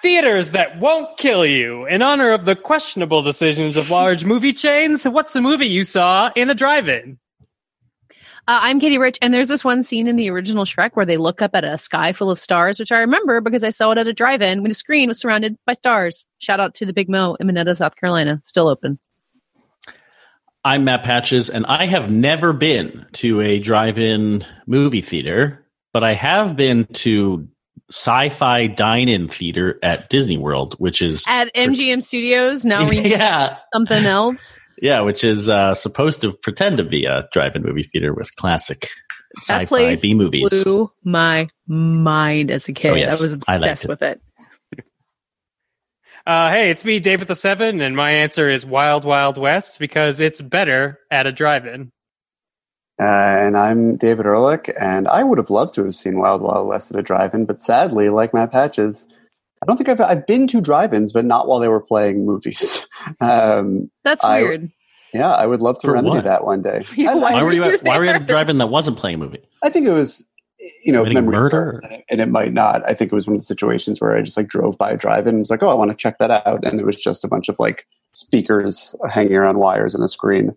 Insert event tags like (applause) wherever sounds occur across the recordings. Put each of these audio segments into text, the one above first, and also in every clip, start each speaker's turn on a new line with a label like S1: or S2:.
S1: Theaters that won't kill you. In honor of the questionable decisions of large (laughs) movie chains, what's the movie you saw in a drive-in?
S2: Uh, I'm Katie Rich, and there's this one scene in the original Shrek where they look up at a sky full of stars, which I remember because I saw it at a drive-in when the screen was surrounded by stars. Shout out to the Big Mo in Monetta, South Carolina, still open.
S3: I'm Matt Patches, and I have never been to a drive-in movie theater, but I have been to sci-fi dine-in theater at Disney World, which is
S2: At MGM Studios, now renamed (laughs)
S3: yeah,
S2: something else.
S3: yeah, which is uh, supposed to pretend to be a drive-in movie theater with classic
S2: That
S3: sci-fi
S2: place
S3: B movies.
S2: Blew my mind as a kid.
S3: Oh, yes.
S2: I was
S3: I
S2: obsessed
S3: it.
S2: with it.
S1: Uh, hey, it's me, David the Seven, and my answer is Wild Wild West because it's better at a drive-in.
S4: Uh, and I'm David Ehrlich, and I would have loved to have seen Wild Wild West at a drive-in, but sadly, like Matt Patches, I don't think I've I've been to drive-ins, but not while they were playing movies. (laughs) um,
S2: That's
S4: I-
S2: weird.
S4: yeah, I would love to
S3: For
S4: remedy
S3: what?
S4: that one day. (laughs)
S2: Yeah, why
S3: Why were you
S2: were
S3: at, why were you at a drive-in that wasn't playing a movie?
S4: I think it was, you know, memory
S3: murder?
S4: and it, and it might not. I think it was one of the situations where I just like drove by a drive-in and was like, oh, I want to check that out, and it was just a bunch of like speakers hanging around wires and a screen.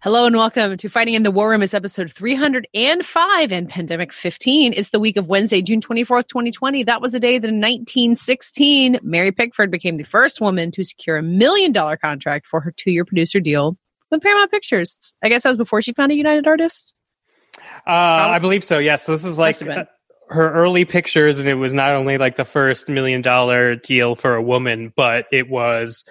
S2: Hello and welcome to Fighting in the War Room. It's episode 305 and Pandemic 15. It's the week of Wednesday, June 24th, 2020. That was the day that in 1916, Mary Pickford became the first woman to secure a million dollar contract for her two year producer deal with Paramount Pictures. I guess that was before she found a United Artists.
S1: Uh, I believe so. Yes, this is like
S2: Must have been.
S1: uh, her early pictures, and it was not only like the first million dollar deal for a woman, but it was,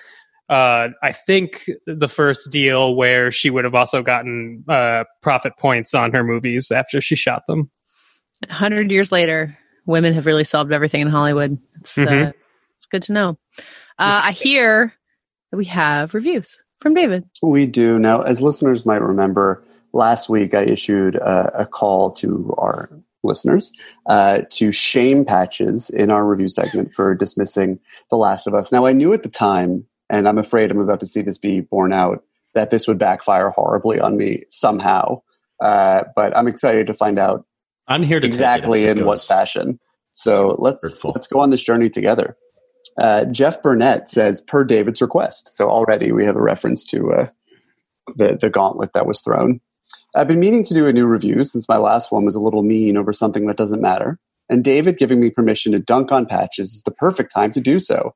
S1: uh, I think, the first deal where she would have also gotten uh, profit points on her movies after she shot them.
S2: 100 years later, women have really solved everything in Hollywood. It's, uh,
S1: Mhm.
S2: it's good to know. Uh, I hear that we have reviews from David.
S4: We do. Now, as listeners might remember, last week I issued a, a call to our listeners uh, to shame patches in our review segment for dismissing The Last of Us. Now, I knew at the time, and I'm afraid I'm about to see this be borne out, that this would backfire horribly on me somehow. Uh, but I'm excited to find out
S3: I'm here to take it if
S4: exactly in what fashion. So let's
S3: Hurtful.
S4: let's go on this journey together. Uh, Jeff Burnett says per David's request. So already we have a reference to uh, the the gauntlet that was thrown. I've been meaning to do a new review since my last one was a little mean over something that doesn't matter. And David giving me permission to dunk on Patches is the perfect time to do so.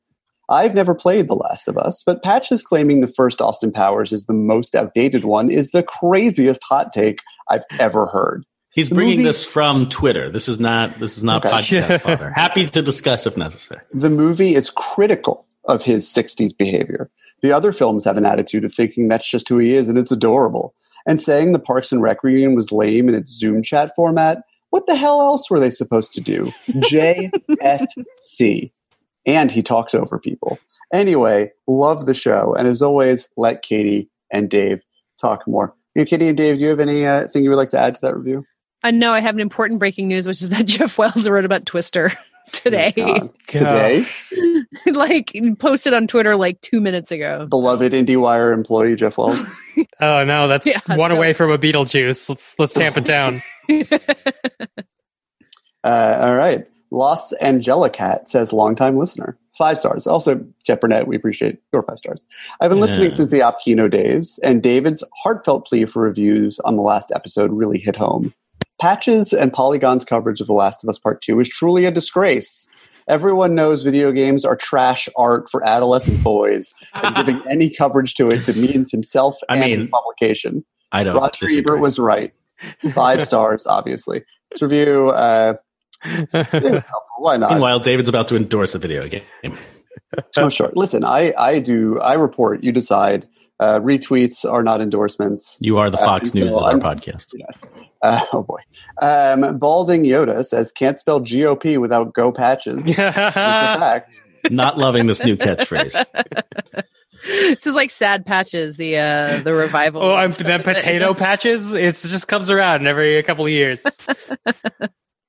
S4: I've never played The Last of Us, but Patches claiming the first Austin Powers is the most outdated one is the craziest hot take I've ever heard.
S3: He's
S4: The
S3: bringing
S4: movie-
S3: this from Twitter. This is not this is not
S4: Okay.
S3: podcast fodder. Happy to discuss if necessary.
S4: the movie is critical of his 60s behavior. The other films have an attitude of thinking that's just who he is and it's adorable. And saying the Parks and Rec reunion was lame in its Zoom chat format, what the hell else were they supposed to do? (laughs) JFC. And he talks over people. Anyway, love the show. And as always, let Katie and Dave talk more. You know, Katie and Dave, do you have anything uh, thing you would like to add to that review?
S2: I know I have an important breaking news, which is that (laughs) Jeff Wells wrote about Twister (laughs) today.
S4: God. (laughs) Today,
S2: like posted on Twitter like two minutes ago.
S4: beloved IndieWire employee Jeff Wells.
S1: Oh no, that's
S2: Yeah,
S1: one
S2: so-
S1: away from a Beetlejuice. Let's let's tamp it down.
S4: Uh, all right. Los Angelicat says longtime listener. Five stars. Also, Jeff Burnett, we appreciate your five stars. I've been listening since the Opkino days, and David's heartfelt plea for reviews on the last episode really hit home. Patches and Polygon's coverage of The Last of Us Part 2 is truly a disgrace. Everyone knows video games are trash art for adolescent boys, and giving (laughs) any coverage to it demeans himself
S3: I
S4: and
S3: mean,
S4: his publication.
S3: I don't
S4: Roger
S3: disagree.
S4: Ebert was right. Five (laughs) stars, obviously. This review, uh, helpful. Why not?
S3: Meanwhile, David's about to endorse a video game.
S4: oh, sure. Listen, I, I do. I report. You decide. Uh, retweets are not endorsements.
S3: You are the
S4: Uh,
S3: Fox
S4: so
S3: News of our
S4: I'm-
S3: podcast.
S4: Uh, oh boy. Um, Balding Yoda says can't spell GOP without go patches. (laughs) It's fact.
S3: Not loving this new catchphrase. (laughs)
S2: this is like sad patches, the uh the revival.
S1: Oh, I'm the potato patches. It just comes around every couple of years. (laughs)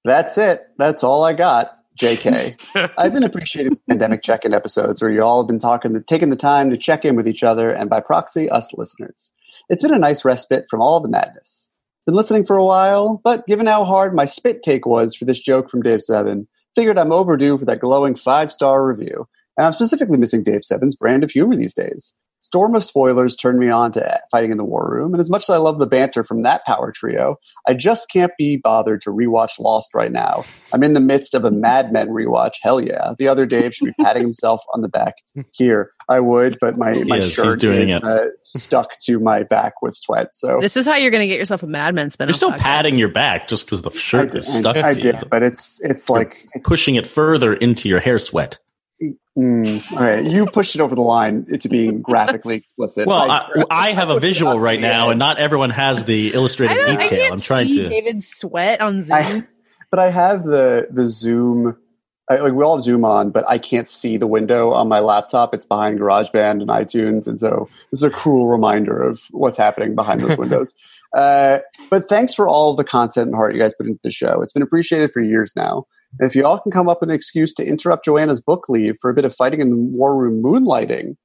S4: That's it. That's all I got. JK. (laughs) I've been appreciating the pandemic check-in episodes where you all have been talking, taking the time to check in with each other, and by proxy, us listeners. It's been a nice respite from all the madness. Been listening for a while, but given how hard my spit take was for this joke from Dave Seven, figured I'm overdue for that glowing five-star review. And I'm specifically missing Dave Seven's brand of humor these days. Storm of spoilers turned me on to Fighting in the War Room, and as much as I love the banter from that power trio, I just can't be bothered to rewatch Lost right now. I'm in the midst of a Mad Men rewatch. Hell yeah! The other Dave should be patting himself on the back. (laughs) Here, I would, but my my
S3: Yes,
S4: shirt
S3: doing
S4: is
S3: it.
S4: uh, stuck to my back with sweat. So
S2: This is how you're going to get yourself a Mad Men spin.
S3: You're still patting your back just because the shirt
S4: did,
S3: is stuck
S4: I
S3: to
S4: did,
S3: you.
S4: but it's it's like
S3: Pushing it further into your hair sweat.
S4: Mm, all right. You pushed it over the line to being graphically (laughs) explicit.
S3: Well, I, I have a visual right (laughs) now, and not everyone has the
S2: I,
S3: illustrated
S2: don't, I
S3: detail.
S2: can't
S3: I'm trying
S2: see
S3: to.
S2: David sweat on Zoom.
S4: I, but I have the the Zoom. I, like we all have Zoom on, but I can't see the window on my laptop. It's behind GarageBand and iTunes, and so this is a cruel reminder of what's happening behind those windows. (laughs) Uh, but thanks for all the content and heart you guys put into the show. It's been appreciated for years now. And if you all can come up with an excuse to interrupt Joanna's book leave for a bit of fighting in the war room moonlighting,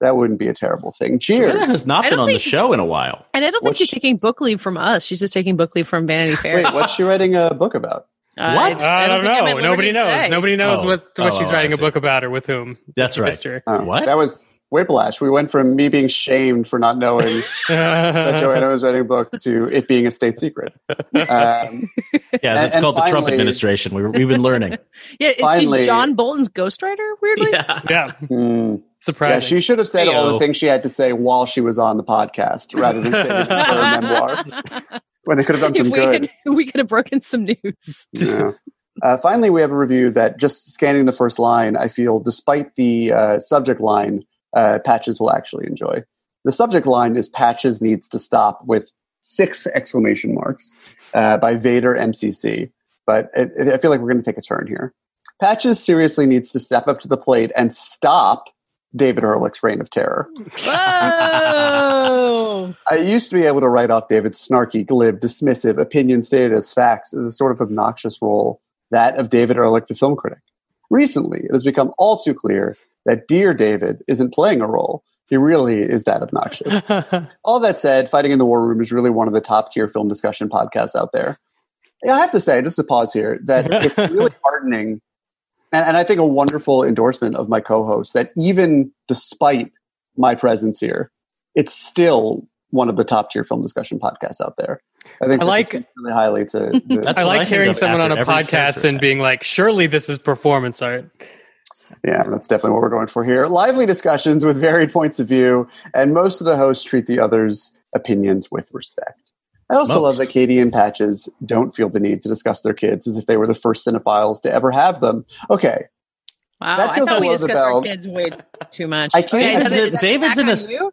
S4: that wouldn't be a terrible thing. Cheers.
S3: Joanna has not
S2: I
S3: been
S2: don't
S3: on the show in a while.
S2: and I don't think
S4: What's-
S2: she's taking book leave from us. She's just taking book leave from Vanity (laughs) Fair.
S4: Wait, what's she writing a book about?
S2: Uh,
S3: What?
S2: it's-
S1: I don't
S2: think I'm
S1: know.
S2: at liberty
S1: Nobody knows.
S2: say.
S1: Nobody knows
S3: Oh.
S1: what what
S3: Oh,
S1: she's
S3: I
S1: writing a book about or with whom.
S3: That's right.
S1: Mister.
S4: Oh,
S3: What?
S4: That was Whiplash. We went from me being shamed for not knowing that (laughs) Joanna was writing a book to it being a state secret. Um, (laughs)
S3: Yeah,
S4: And-
S3: that's
S4: and
S3: called the Trump administration. We, we've been learning. (laughs)
S2: Yeah, is
S4: Finally-
S2: she John Bolton's ghostwriter? Weirdly,
S3: yeah.
S1: yeah,
S4: hmm. yeah, she should have said all the things she had to say while she was on the podcast rather than saving it for her memoir when they could have done
S2: if
S4: some
S2: we
S4: good.
S2: had, we could have broken some news.
S4: Yeah. Uh, finally, we have a review that just scanning the first line, I feel, despite the uh, subject line, uh, Patches will actually enjoy. The subject line is Patches needs to stop with six exclamation marks uh, by Vader MCC. But it, it- I feel like we're going to take a turn here. Patches seriously needs to step up to the plate and stop David Ehrlich's reign of terror.
S2: Whoa!
S4: I used to be able to write off David's snarky, glib, dismissive, opinion stated as facts as a sort of obnoxious role, that of David Ehrlich, the film critic. Recently, it has become all too clear that Dear David isn't playing a role. He really is that obnoxious. (laughs) all that said, Fighting in the War Room is really one of the top tier film discussion podcasts out there. I have to say, just to pause here, that (laughs) it's really heartening and, and I think a wonderful endorsement of my co-host that even despite my presence here, it's still one of the top tier film discussion podcasts out there. I think
S1: I like-
S4: really highly to (laughs) the,
S1: I like
S3: I
S1: hearing someone on a podcast and being like, "Surely this is performance art."
S4: yeah, that's definitely what we're going for here. Lively discussions with varied points of view, and most of the hosts treat the others' opinions with respect. I also
S3: Most.
S4: love that Katie and Patches don't feel the need to discuss their kids as if they were the first cinephiles to ever have them. Okay,
S2: Wow, I thought we
S4: below
S2: discussed our kids way too much.
S4: I can't-
S2: Okay,
S3: David's
S2: it-
S3: in-
S2: does it
S3: David's in a-
S2: you?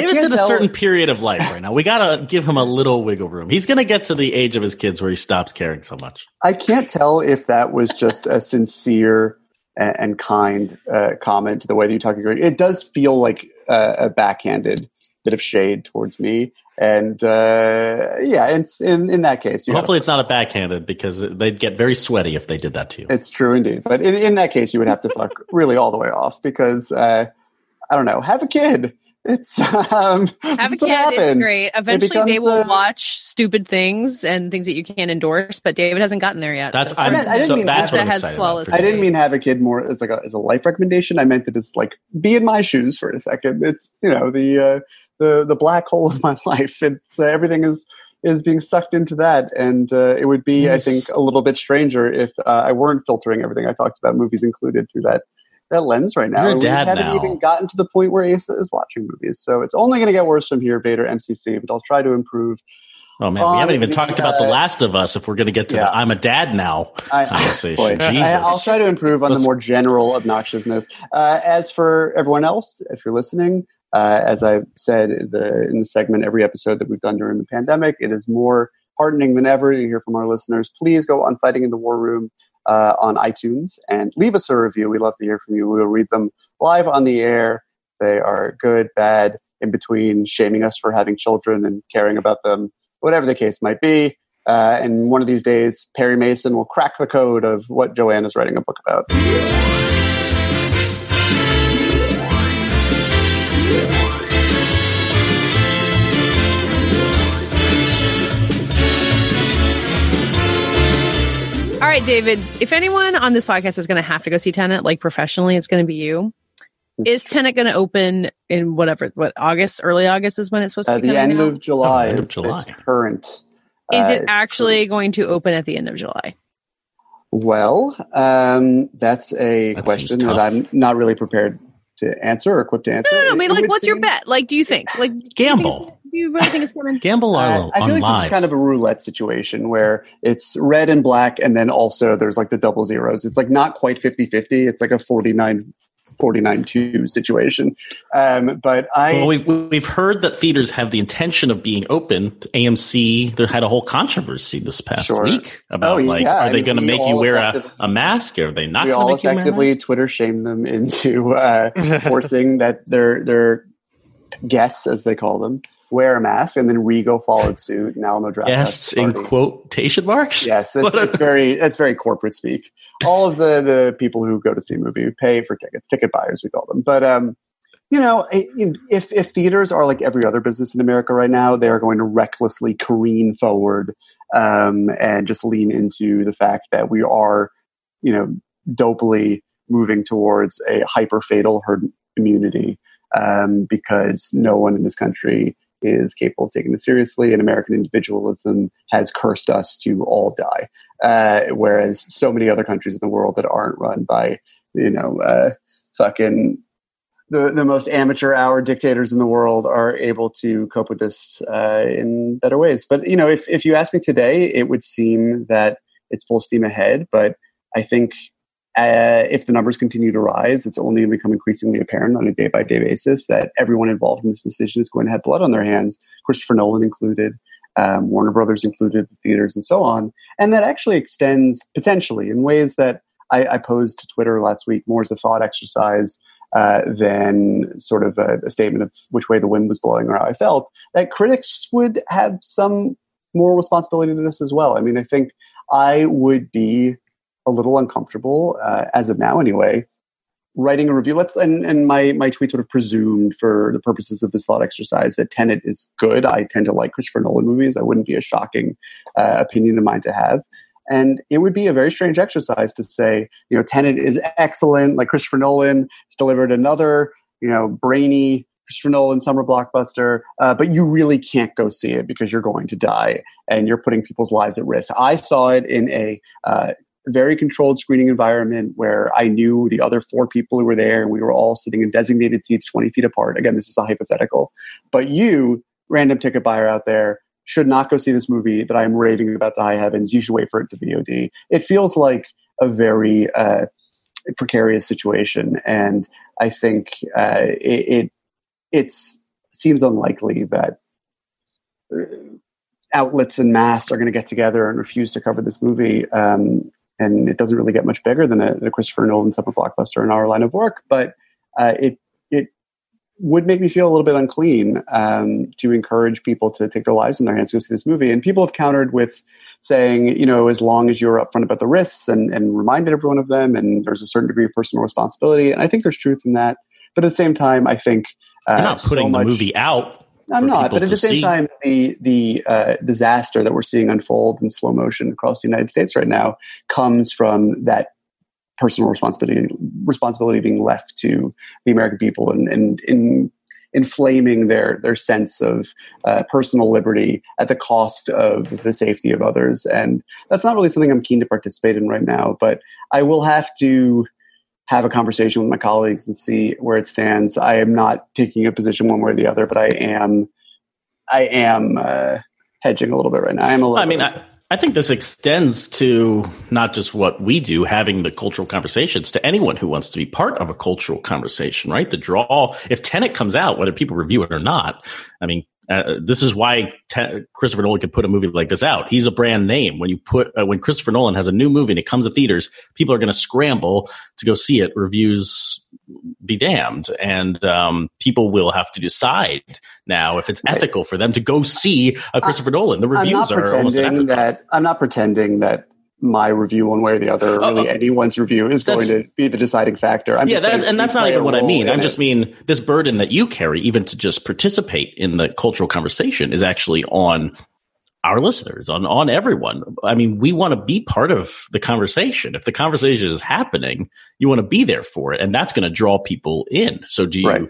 S3: David's in a certain (laughs) period of life right now. We gotta give him a little wiggle room. He's gonna get to the age of his kids where he stops caring so much.
S4: I can't tell if that was just a sincere and, and kind uh, comment to the way that you talk. about It does feel like uh, a backhanded bit of shade towards me, and uh, yeah, it's in in that case. You
S3: Hopefully, it's not a backhanded because they'd get very sweaty if they did that to you.
S4: it's true indeed. But in, in that case, you would have to fuck really all the way off because uh, I don't know. Have a kid. It's um,
S2: Have a
S4: it's what
S2: kid. It's great. Eventually, they will
S4: the-
S2: watch stupid things and things that you can't endorse. But David hasn't gotten there yet.
S3: That's
S2: So
S3: I'm,
S4: meant- I didn't
S3: so
S4: mean
S3: that's
S2: that
S3: what I'm
S2: has flawless.
S4: I didn't mean have a kid more as like a, as a life recommendation. I meant that it's like be in my shoes for a second. It's you know the uh, the the black hole of (laughs) my life. It's uh, everything is is being sucked into that, and uh, it would be
S3: Yes.
S4: I think a little bit stranger if uh, I weren't filtering everything I talked about, movies included, through that that lens right now.
S3: You're a dad
S4: we haven't
S3: now.
S4: even gotten to the point where Asa is watching movies, so it's only going to get worse from here. Vader MCC, but I'll try to improve.
S3: Oh man, we haven't even
S4: the,
S3: talked about The
S4: uh,
S3: Last of Us. If we're going to get to
S4: yeah.
S3: the "I'm a dad now"
S4: I,
S3: conversation,
S4: boy,
S3: Jesus,
S4: I, I'll try to improve on
S3: Let's-
S4: the more general obnoxiousness. Uh, as for everyone else, if you're listening, uh, as I've said the, in the segment, every episode that we've done during the pandemic, it is more heartening than ever to hear from our listeners. Please go on Fighting in the War Room uh, on iTunes and leave us a review. We love to hear from you. We'll read them live on the air They are good, bad, in between, shaming us for having children and caring about them, whatever the case might be. Uh, and one of these days, Perry Mason will crack the code of what Joanne is writing a book about.
S2: Right, David. If anyone on this podcast is going to have to go see Tenet, like professionally, it's going to be you. Is Tenet going to open in whatever, what August, early August is when it's supposed to be
S4: the end
S2: out?
S4: of July
S3: Oh, end of July.
S4: its current.
S2: Is
S4: uh,
S2: it
S4: its
S2: actually going to open at the end of July?
S4: Well, um, that's a
S3: That
S4: question that. I'm not really prepared to answer or equipped to answer.
S2: No, no, no. I mean, like,
S4: would
S2: what's your bet? Like, do you think? Like, do you think
S3: Gamble.
S2: It's- Do you really think it's coming?
S3: Gamble
S4: Uh,
S3: on,
S4: I feel
S3: on
S4: like this is kind of a roulette situation where it's red and black, and then also there's like the double zeros. It's like not quite 50 50. It's like a 49 49 2 situation. Um, but I.
S3: well, we've we've heard that theaters have the intention of being open. AMC there had a whole controversy this past
S4: Sure.
S3: week about
S4: Oh,
S3: like,
S4: yeah.
S3: are
S4: I
S3: they going to make you wear a, a mask? Or are they not
S4: we
S3: going to
S4: all
S3: make you wear a
S4: effectively? Twitter shame them into uh, (laughs) forcing that their their guests, as they call them, wear a mask, and then Regal followed (laughs) suit. And Alamo Draft
S3: Guests in quotation marks.
S4: Yes, it's, it's very it's very corporate speak. All of the the people who go to see a movie pay for tickets, ticket buyers we call them. But um, you know, if if theaters are like every other business in America right now, they are going to recklessly careen forward um, and just lean into the fact that we are, you know, dopely moving towards a hyper fatal herd immunity um, because no one in this country is capable of taking this seriously, and American individualism has cursed us to all die. Uh, whereas so many other countries in the world that aren't run by, you know, uh, fucking the the most amateur hour dictators in the world are able to cope with this uh, in better ways. But you know, if if you ask me today, it would seem that it's full steam ahead. But I think uh, if the numbers continue to rise, it's only going to become increasingly apparent on a day by day basis that everyone involved in this decision is going to have blood on their hands, Christopher Nolan included, um, Warner Brothers included, the theaters, and so on. And that actually extends potentially in ways that I, I posed to Twitter last week more as a thought exercise uh, than sort of a, a statement of which way the wind was blowing or how I felt. That critics would have some more responsibility to this as well. I mean, I think I would be a little uncomfortable uh, as of now, anyway. Writing a review, let's and, and my my tweets would have presumed for the purposes of this thought exercise that Tenet is good. I tend to like Christopher Nolan movies. That wouldn't be a shocking uh, opinion of mine to have. And it would be a very strange exercise to say, you know, Tenet is excellent. Like Christopher Nolan has delivered another, you know, brainy Christopher Nolan summer blockbuster, uh, but you really can't go see it because you're going to die and you're putting people's lives at risk. I saw it in a uh, very controlled screening environment where I knew the other four people who were there and we were all sitting in designated seats 20 feet apart. Again, this is a hypothetical. But you, random ticket buyer out there, should not go see this movie that I'm raving about the high heavens. You should wait for it to VOD. It feels like a very uh, precarious situation. And I think uh, it, it seems unlikely that uh, outlets and mass are going to get together and refuse to cover this movie. Um, and it doesn't really get much bigger than a, a Christopher Nolan summer blockbuster in our line of work, but uh, it it would make me feel a little bit unclean um, to encourage people to take their lives in their hands to go see this movie. And people have countered with saying, you know, as long as you're upfront about the risks and, and reminded everyone of them, and there's a certain degree of personal responsibility. And I think there's truth in that. But at the same time, I think uh,
S3: You're not
S4: so
S3: putting the movie out.
S4: I'm not, but at the same
S3: see.
S4: time, the the uh, disaster that we're seeing unfold in slow motion across the United States right now comes from that personal responsibility responsibility being left to the American people and and in inflaming their their sense of uh, personal liberty at the cost of the safety of others, and that's not really something I'm keen to participate in right now. But I will have to have a conversation with my colleagues and see where it stands. I am not taking a position one way or the other, but I am, I am uh, hedging a little bit right now. I am a little.
S3: I mean, I, I think this extends to not just what we do, having the cultural conversations, to anyone who wants to be part of a cultural conversation, right? The draw, if Tenet comes out, whether people review it or not, I mean, Uh, this is why te- Christopher Nolan could put a movie like this out. He's a brand name. When you put uh, when Christopher Nolan has a new movie and it comes to theaters, people are going to scramble to go see it. Reviews be damned, and um, people will have to decide now if it's ethical for them to go see a Christopher I, Nolan. The reviews
S4: are
S3: almost
S4: that I'm not pretending that my review one way or the other, really oh, anyone's review is going to be the deciding factor.
S3: I'm yeah, that, and that's not even what I mean. I just mean this burden that you carry, even to just participate in the cultural conversation, is actually on our listeners, on on everyone. I mean, we want to be part of the conversation. If the conversation is happening, you want to be there for it, and that's going to draw people in. So, do you right.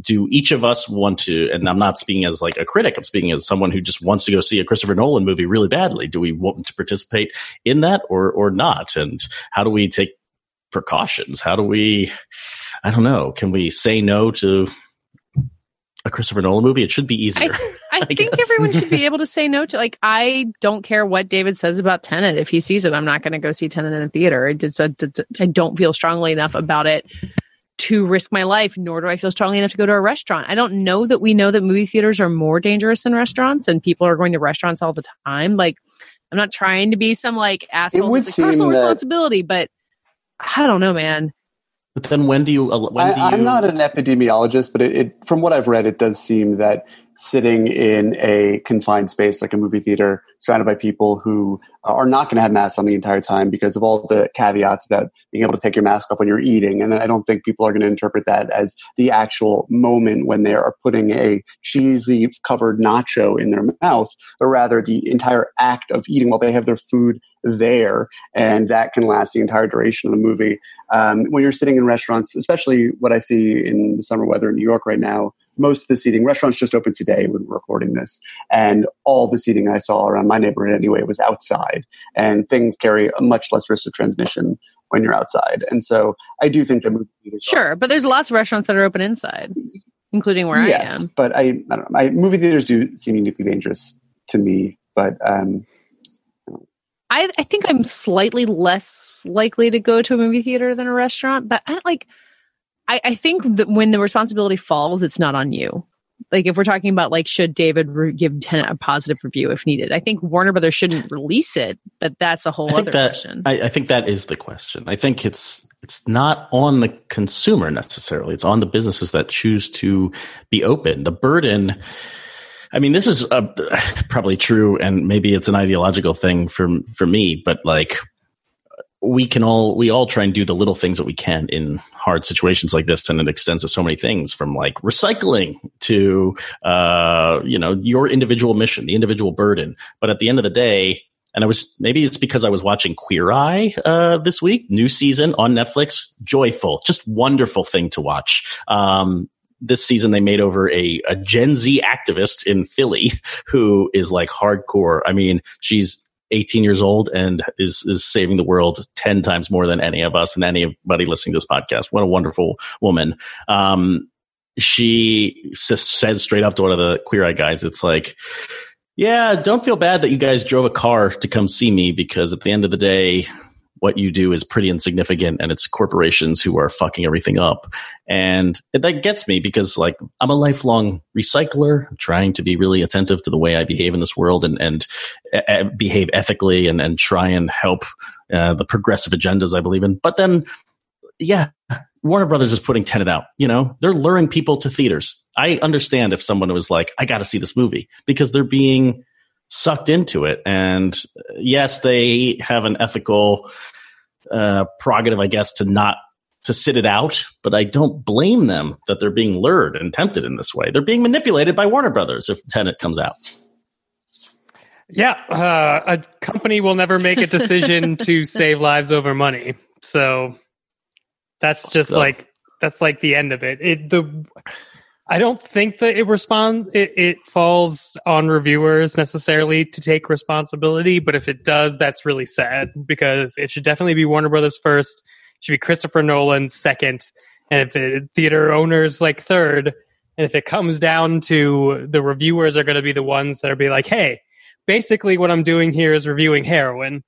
S3: do each of us want to? And I'm not speaking as like a critic. I'm speaking as someone who just wants to go see a Christopher Nolan movie really badly. Do we want to participate in that or or not? And how do we take precautions? How do we? I don't know. Can we say no to a Christopher Nolan movie? It should be easier.
S2: I, (laughs) I, I think guess. everyone should be (laughs) able to say no to like I don't care what David says about Tenet. If he sees it, I'm not going to go see Tenet in a theater. It's a, it's a, I don't feel strongly enough about it to risk my life, nor do I feel strongly enough to go to a restaurant. I don't know that we know that movie theaters are more dangerous than restaurants and people are going to restaurants all the time. Like I'm not trying to be some like asshole with like, personal that- responsibility, but I don't know, man.
S3: But then when do you? Uh, when do you...
S4: I, am not an epidemiologist, but it, it, from what I've read, it does seem that sitting in a confined space like a movie theater, surrounded by people who are not going to have masks on the entire time because of all the caveats about being able to take your mask off when you're eating, and I don't think people are going to interpret that as the actual moment when they are putting a cheesy covered nacho in their mouth, but rather the entire act of eating while they have their food there, and that can last the entire duration of the movie. Um, when you're sitting in restaurants, especially what I see in the summer weather in New York right now, most of the seating restaurants just opened today when we're recording this, and all the seating I saw around my neighborhood anyway was outside, and things carry a much less risk of transmission when you're outside. And so I do think that movie
S2: theaters sure, are, but there's lots of restaurants that are open inside, including where yes, I am.
S4: but I, I don't know. My movie theaters do seem uniquely dangerous to me, but um,
S2: I, I think I'm slightly less likely to go to a movie theater than a restaurant, but I don't like. I, I think that when the responsibility falls, it's not on you. Like if we're talking about like, should David re- give Tenet a positive review if needed? I think Warner Brothers shouldn't release it, but that's a whole other
S3: that,
S2: question.
S3: I, I think that is the question. I think it's it's not on the consumer necessarily. It's on the businesses that choose to be open. The burden I mean, this is uh, probably true, and maybe it's an ideological thing for for me, but like we can all we all try and do the little things that we can in hard situations like this, and it extends to so many things from like recycling to uh, you know your individual mission, the individual burden. But at the end of the day, and I was maybe it's because I was watching Queer Eye uh, this week, new season on Netflix. Joyful, just wonderful thing to watch. Um, this season they made over a, a Gen Z activist in Philly (laughs) who is like hardcore. I mean, she's 18 years old and is is saving the world 10 times more than any of us and anybody listening to this podcast. What a wonderful woman. Um, she says straight up to one of the queer eye guys, it's like, yeah, don't feel bad that you guys drove a car to come see me because at the end of the day, what you do is pretty insignificant and it's corporations who are fucking everything up. And that gets me because like I'm a lifelong recycler, trying to be really attentive to the way I behave in this world and, and uh, behave ethically and, and try and help uh, the progressive agendas I believe in. But then, yeah, Warner Brothers is putting Tenet out. You know, they're luring people to theaters. I understand if someone was like, I got to see this movie because they're being sucked into it. And yes, they have an ethical uh, prerogative, I guess, to not to sit it out. But I don't blame them that they're being lured and tempted in this way. They're being manipulated by Warner Brothers if Tenet comes out.
S1: Yeah, uh, a company will never make a decision (laughs) to save lives over money. So that's just so. like that's like the end of it. It the I don't think that it respond it, it falls on reviewers necessarily to take responsibility, but if it does, that's really sad because it should definitely be Warner Brothers first, it should be Christopher Nolan second, and if it, theater owners like third, and if it comes down to the reviewers are going to be the ones that are be like, hey, basically what I'm doing here is reviewing heroin.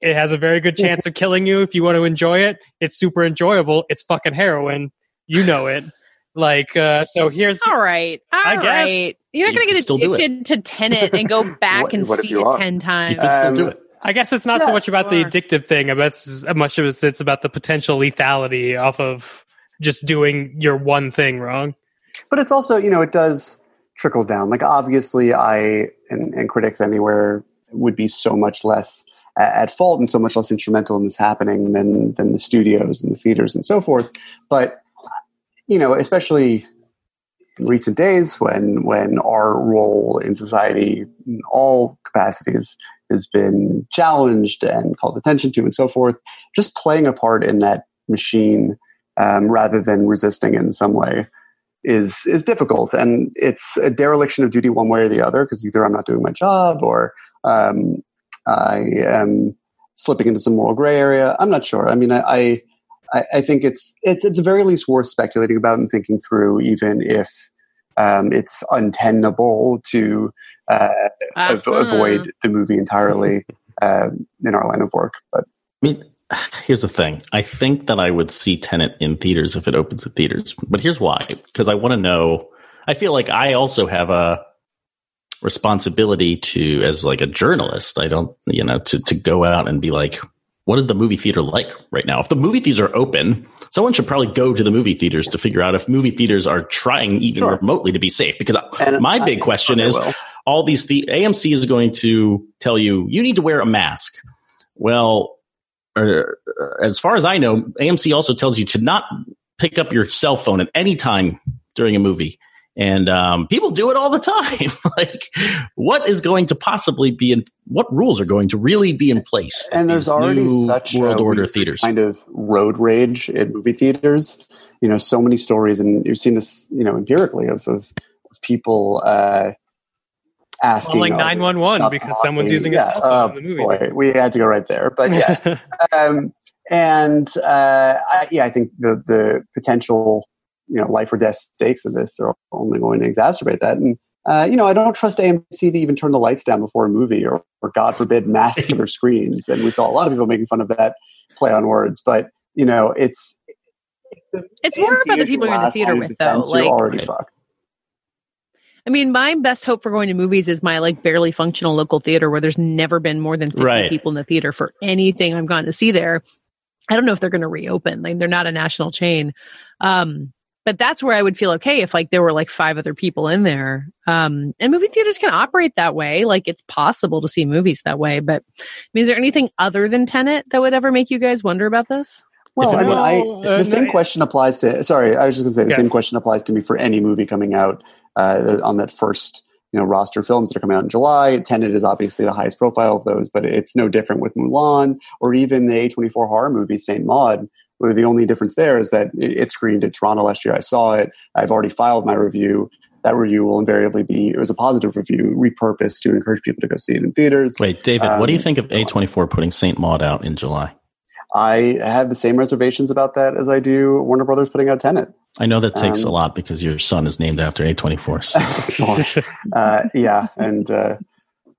S1: It has a very good chance of killing you if you want to enjoy it. It's super enjoyable. It's fucking heroin. You know it Like, uh, so here's
S2: All right. all
S1: I guess
S2: right. You're not
S3: you
S2: going to get
S3: do it.
S2: addicted to Tenet and go (laughs) back
S4: What-
S2: and
S4: what
S2: see it
S4: are?
S2: 10
S3: You
S2: times.
S3: could still do
S4: Um,
S3: it.
S1: I guess it's not so much about the addictive thing, but it's as much as it's about the potential lethality off of just doing your one thing wrong.
S4: but it's also you know it does trickle down like obviously i and, and critics anywhere would be so much less at, at fault and so much less instrumental in this happening than than the studios and the theaters and so forth but you know especially in recent days when when our role in society in all capacities has been challenged and called attention to and so forth just playing a part in that machine um, rather than resisting in some way is is difficult. And it's a dereliction of duty one way or the other because either i'm not doing my job or um, i am slipping into some moral gray area. I'm not sure. I mean i i, I think it's it's at the very least worth speculating about and thinking through even if um, it's untenable to uh, av-
S2: Uh-huh.
S4: avoid the movie entirely (laughs) um, in our line of work but
S3: I mean, here's the thing. I think that I would see Tenet in theaters if it opens at theaters. But here's why. Because I want to know. I feel like I also have a responsibility to, as like a journalist, I don't, you know, to, to go out and be like, what is the movie theater like right now? If the movie theaters are open, someone should probably go to the movie theaters to figure out if movie theaters are trying even
S4: Sure.
S3: remotely to be safe. Because
S4: And
S3: my
S4: I-
S3: big question is,
S4: will.
S3: all these the AMC is going to tell you you need to wear a mask. Well, uh, as far as I know, AMC also tells you to not pick up your cell phone at any time during a movie. And um, people do it all the time. (laughs) like, what is going to possibly be in? What rules are going to really be in place?
S4: and there's already such
S3: world
S4: a
S3: order theaters.
S4: kind of road rage in movie theaters. You know, so many stories, and you've seen this, you know, empirically of of, of people uh, asking
S1: Calling
S4: others
S1: 911
S4: not
S1: because
S4: to
S1: someone's
S4: talk.
S1: using a
S4: Yeah,
S1: cell phone
S4: oh,
S1: in the movie.
S4: Boy, we had to go right there, but yeah, (laughs) um, and uh, I, yeah, I think the the potential, you know, life or death stakes of this are only going to exacerbate that. And uh, you know, I don't trust AMC to even turn the lights down before a movie, or, or God forbid, mask (laughs) their screens. And we saw a lot of people making fun of that play on words. But you know, it's
S2: It's more about the people you're in the theater
S4: line of
S2: with, though.
S4: defense, you're
S2: Like,
S4: already
S3: Right.
S4: fucked.
S2: I mean, my best hope for going to movies is my like barely functional local theater where there's never been more than 50
S3: Right.
S2: people in the theater for anything I've gone to see there. I don't know if they're going to reopen. Like they're not a national chain. Um, but that's where I would feel okay if like there were like five other people in there. Um, and movie theaters can operate that way. Like it's possible to see movies that way. But I mean, is there anything other than Tenet that would ever make you guys wonder about this?
S4: Well, I mean, I,
S1: were- uh,
S4: the same
S1: no,
S4: question applies to. Sorry, I was just going to say the
S1: Yeah.
S4: same question applies to me for any movie coming out uh, on that first, you know, roster films that are coming out in July. Tenet is obviously the highest profile of those, but it's no different with Mulan or even the A24 horror movie Saint Maud. Where the only difference there is that it, it screened at Toronto last year. I saw it. I've already filed my review. That review will invariably be it was a positive review, repurposed to encourage people to go see it in theaters.
S3: Wait, David, what do you
S4: Um,
S3: think of A24 putting Saint Maud out in July?
S4: I have the same reservations about that as I do Warner Brothers putting out Tenet.
S3: I know that takes
S4: Um,
S3: a lot because your son is named after A24. So. (laughs)
S4: uh, yeah, and uh,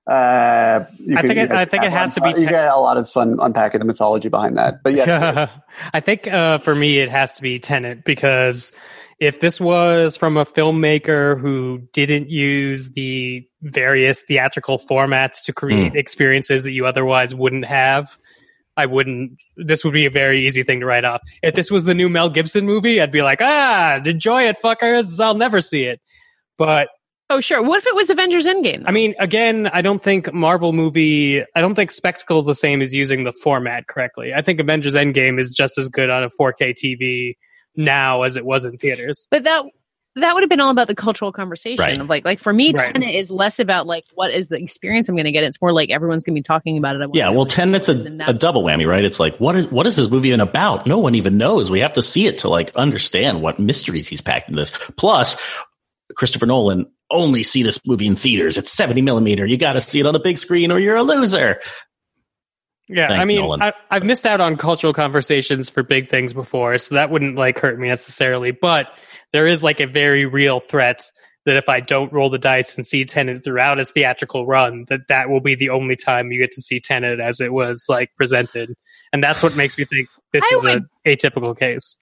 S4: uh,
S1: I think it- I think it
S4: have
S1: has to
S4: fun-
S1: be
S4: You get a lot of fun unpacking the mythology behind that, but yes, (laughs)
S1: I think uh, for me it has to be Tenet because if this was from a filmmaker who didn't use the various theatrical formats to create
S3: Hmm.
S1: experiences that you otherwise wouldn't have, I wouldn't. This would be a very easy thing to write off. If this was the new Mel Gibson movie, I'd be like, ah, enjoy it, fuckers. I'll never see it. But
S2: Oh, sure. What if it was Avengers Endgame?
S1: I mean, again, I don't think Marvel movie. I don't think spectacle is the same as using the format correctly. I think Avengers Endgame is just as good on a 4K TV now as it was in theaters.
S2: But that that would have been all about the cultural conversation
S3: Right.
S2: of like like for me,
S1: Right.
S2: Tenet is less about like what is the experience I'm going to get. It's more like everyone's going to be talking about it.
S3: Yeah, well,
S2: what it
S3: Tenet's a, a double whammy, right? It's like, what is what is this movie even about? No one even knows. We have to see it to like understand what mysteries he's packed in this. Plus, Christopher Nolan only see this movie in theaters. It's 70 millimeter. You got to see it on the big screen or you're a loser.
S1: Yeah,
S3: Thanks,
S1: I mean, I, I've missed out on cultural conversations for big things before, so that wouldn't like hurt me necessarily. But there is like a very real threat that if I don't roll the dice and see Tenet throughout its theatrical run, that that will be the only time you get to see Tenet as it was like presented, and that's what makes me think this
S2: I
S1: is
S2: would-
S1: a atypical case.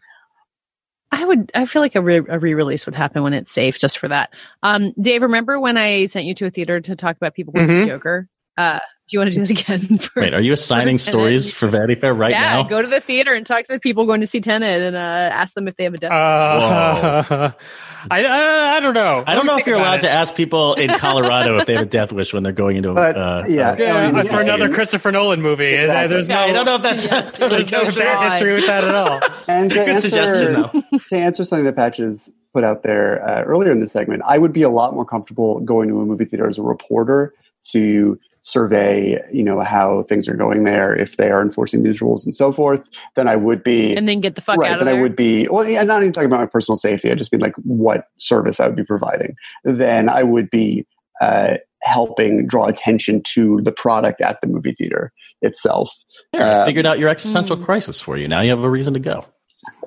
S2: I would. I feel like a, re- a re-release would happen when it's safe, just for that. Um, Dave, remember when I sent you to a theater to talk about people going to
S1: Mhm.
S2: see Joker? Uh, do you want to do that again? (laughs) For,
S3: Wait, are you assigning
S2: Tenet.
S3: stories for Vanity Fair right now?
S2: yeah,
S3: now?
S2: go to the theater and talk to the people going to see Tenet and uh, ask them if they have a death.
S1: Uh, (laughs) I, I I don't know.
S3: I don't know if you're allowed to ask people in (laughs) Colorado if they have a death wish when they're going into a.
S4: But,
S3: uh,
S4: yeah.
S3: uh,
S1: Yeah,
S4: I
S1: for
S4: yeah.
S1: another Christopher Nolan movie.
S4: Exactly.
S1: There's
S3: yeah,
S1: no,
S3: I don't know if that's
S2: Yes,
S1: there's no
S2: yes.
S1: fair history with that at all.
S4: And to
S3: Good
S4: answer,
S3: suggestion, though.
S4: to answer something that Patches put out there uh, earlier in the segment, I would be a lot more comfortable going to a movie theater as a reporter to survey, you know, how things are going there, if they are enforcing these rules and so forth, then I would be.
S2: and then get the fuck
S4: right,
S2: out of
S4: then
S2: there.
S4: I would be. Well, yeah, not even talking about my personal safety. I just mean like what service I would be providing. Then I would be uh, helping draw attention to the product at the movie theater itself.
S3: There, I
S4: Uh,
S3: figured out your existential
S2: Mm.
S3: crisis for you. Now you have a reason to go.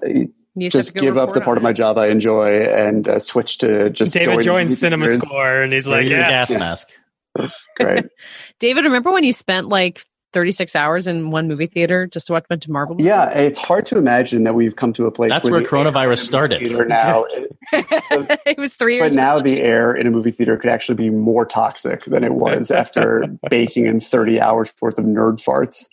S2: You
S4: just
S2: go
S4: give up the part of my job I enjoy and uh, switch to just
S1: David joins Cinema. Score, and he's like,
S3: your
S1: yes.
S3: gas mask. (laughs)
S4: Great.
S2: David, remember when you spent like 36 hours in one movie theater just to watch a bunch of Marvel movies?
S4: Yeah, it's hard to imagine that we've come to a place
S3: That's where
S4: the
S3: coronavirus
S4: air in a
S3: started.
S4: now, (laughs) (laughs)
S2: it was three
S4: but now the air in a movie theater could actually be more toxic than it was after (laughs) baking in 30 hours worth of nerd farts.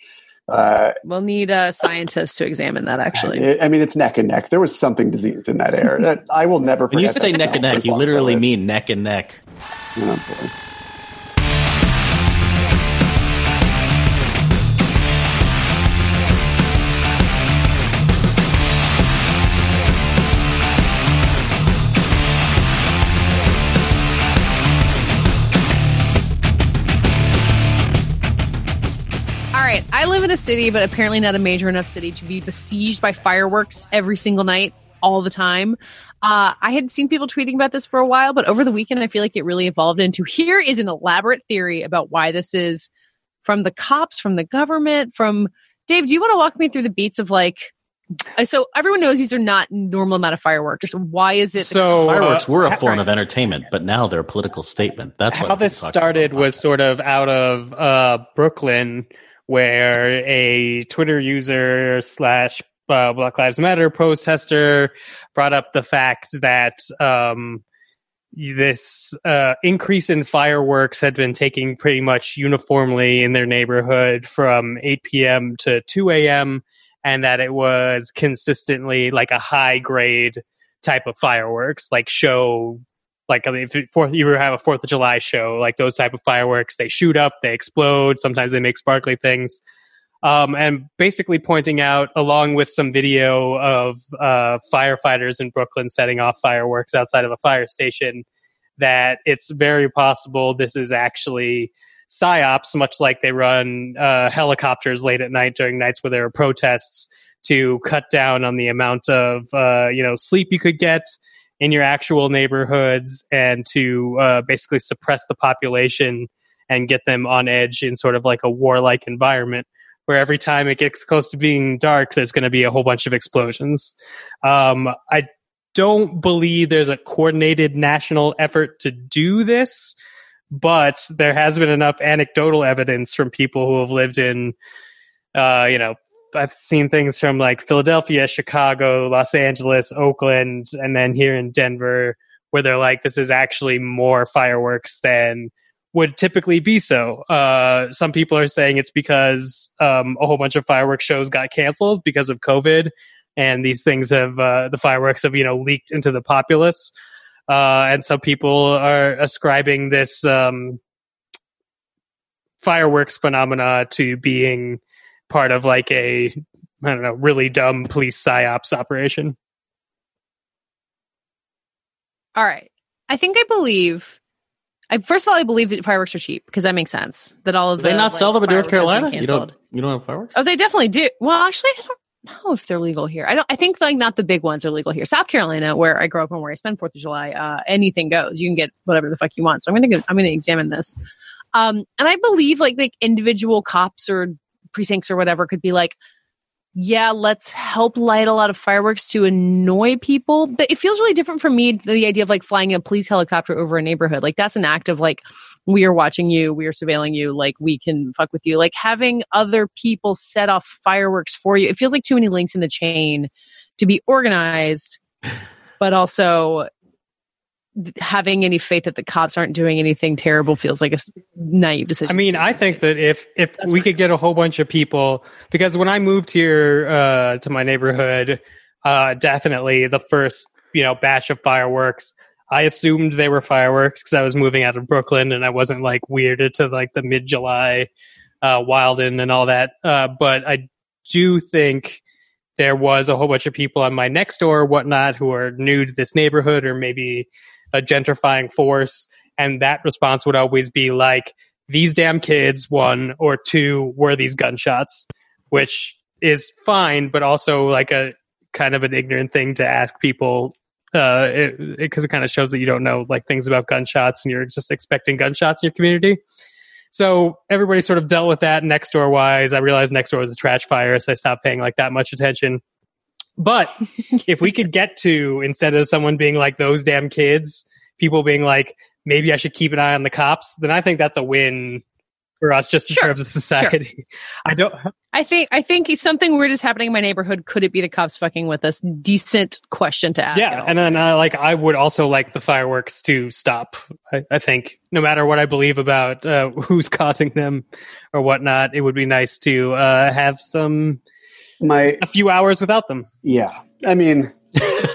S4: Uh,
S2: We'll need a scientist to examine that actually.
S4: it- I mean, it's neck and neck. There was something diseased in that air. That I will never
S3: When you say neck and neck, you
S4: long as I
S3: literally mean neck and neck.
S4: Oh,
S2: live in a city, but apparently not a major enough city to be besieged by fireworks every single night, all the time. Uh, I had seen people tweeting about this for a while, but over the weekend, I feel like it really evolved into here is an elaborate theory about why this is from the cops, from the government, from Dave. Do you want to walk me through the beats of like? So everyone knows these are not normal amount of fireworks. Why is it?
S1: So
S3: Fireworks
S1: uh,
S3: were a
S1: ha-
S3: form of entertainment, but now they're a political statement. That's
S1: how
S3: we
S1: this started was sort of out of uh, Brooklyn, where a Twitter user slash uh, Black Lives Matter protester brought up the fact that um, this uh, increase in fireworks had been taking pretty much uniformly in their neighborhood from 8 p.m. to 2 a.m. and that it was consistently like a high grade type of fireworks, like show like if fourth you ever have a Fourth of July show, like those type of fireworks, they shoot up, they explode. Sometimes they make sparkly things, um, and basically pointing out, along with some video of uh, firefighters in Brooklyn setting off fireworks outside of a fire station, that it's very possible this is actually psyops, much like they run uh, helicopters late at night during nights where there are protests to cut down on the amount of uh, you know sleep you could get in your actual neighborhoods and to uh, basically suppress the population and get them on edge in sort of like a warlike environment where every time it gets close to being dark there's going to be a whole bunch of explosions. Um, i don't believe there's a coordinated national effort to do this but there has been enough anecdotal evidence from people who have lived in uh, you know I've seen things from like Philadelphia, Chicago, Los Angeles, Oakland, and then here in Denver, where they're like, this is actually more fireworks than would typically be so. Uh, some people are saying it's because um, a whole bunch of fireworks shows got canceled because of COVID, and these things have uh, the fireworks have you know leaked into the populace. Uh, and some people are ascribing this um, fireworks phenomena to being part of like a I don't know really dumb police psyops operation.
S2: All right. I think I believe. I first of all, I believe that fireworks are cheap because that makes sense. That all of
S3: Do
S2: the
S3: they not
S2: like,
S3: sell them in North
S2: fireworks has been
S3: Carolina? You don't. You don't have fireworks.
S2: Oh, they definitely do. Well, actually, I don't know if they're legal here. I don't. I think like not the big ones are legal here. South Carolina, where I grew up and where I spend Fourth of July, uh, anything goes. You can get whatever the fuck you want. So I'm gonna go, I'm gonna examine this. Um, and I believe like like individual cops or precincts or whatever could be like, yeah, let's help light a lot of fireworks to annoy people. But it feels really different for me the idea of like flying a police helicopter over a neighborhood. Like that's an act of like we are watching you, we are surveilling you, like we can fuck with you. Like having other people set off fireworks for you. It feels like too many links in the chain to be organized but also having any faith that the cops aren't doing anything terrible feels like a naive decision.
S1: I mean, I think that if if
S2: That's
S1: we could get a whole bunch of people, because when I moved here uh, to my neighborhood, uh, definitely the first you know batch of fireworks, I assumed they were fireworks because I was moving out of Brooklyn and I wasn't like weirded to like the mid July uh, Wilden and all that. Uh, but I do think there was a whole bunch of people on my next door whatnot who are new to this neighborhood or maybe a gentrifying force. And that response would always be like, these damn kids, one, or two, were these gunshots, which is fine, but also like a kind of an ignorant thing to ask people uh, because it, it, 'cause it kind of shows that you don't know like things about gunshots and you're just expecting gunshots in your community. So everybody sort of dealt with that next door wise. I realized next door was a trash fire, so I stopped paying like that much attention. But if we could get to instead of someone being like those damn kids, people being like maybe I should keep an eye on the cops, then I think that's a win for us just in
S2: Sure,
S1: terms of society. (laughs) I don't
S2: I think I think something weird is happening in my neighborhood. Could it be the cops fucking with us? Decent question to ask.
S1: yeah, and then uh, like I would also like the fireworks to stop. I, I think no matter what I believe about uh, (laughs) who's causing them or whatnot, it would be nice to uh, have some
S4: My
S1: a few hours without them.
S4: yeah, I mean,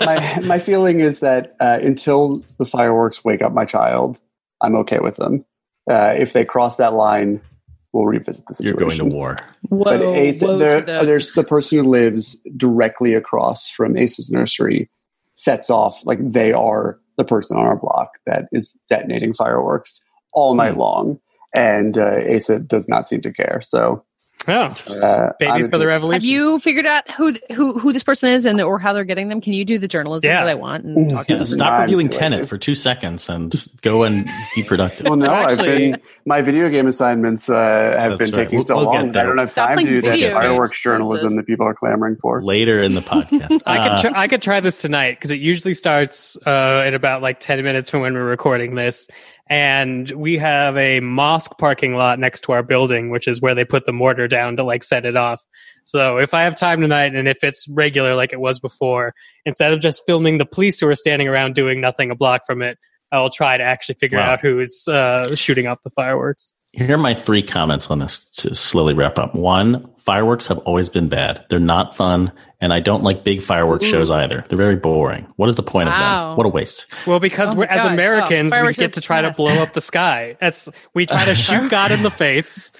S4: my (laughs) my feeling is that uh, until the fireworks wake up my child, I'm okay with them. Uh, if they cross that line, we'll revisit the situation.
S3: You're going to war.
S2: Whoa,
S4: but Ace,
S2: whoa
S4: there,
S2: to
S4: there's the person who lives directly across from Ace's nursery sets off like they are the person on our block that is detonating fireworks all night
S3: Hmm.
S4: long, and uh, Asa does not seem to care. So
S1: Oh,
S4: uh,
S1: babies for the revolution.
S2: Have you figured out who who who this person is and or how they're getting them? Can you do the journalism
S1: Yeah.
S2: that I want and talk to
S3: Yeah,
S2: them?
S3: stop
S4: I'm
S3: reviewing
S4: too
S3: Tenet
S4: lazy.
S3: for two seconds and just go and be productive.
S4: Well, no, I've been my video game assignments uh, have been
S3: right.
S4: taking
S3: We'll-
S4: so
S3: we'll
S4: long. that. I don't have
S2: Stop
S4: time to do that
S2: video
S4: fireworks journalism
S2: Jesus.
S4: that people are clamoring for.
S3: Later in the podcast. (laughs)
S1: I
S3: Uh,
S1: could try, I could try this tonight because it usually starts uh, in about like ten minutes from when we're recording this, and we have a mosque parking lot next to our building, which is where they put the mortar down to like set it off. So if I have time tonight, and if it's regular like it was before, instead of just filming the police who are standing around doing nothing a block from it, I will try to actually figure
S3: Wow.
S1: out who is uh, shooting off the fireworks.
S3: Here are my three comments on this to slowly wrap up. One, fireworks have always been bad. They're not fun, and I don't like big fireworks
S2: Ooh.
S3: shows either. They're very boring. What is the point of them? What a waste.
S1: Well, because
S2: Oh
S1: we're as
S2: God.
S1: Americans,
S2: Oh,
S1: we get to try to blow up the sky. That's we try to shoot (laughs) God in the face,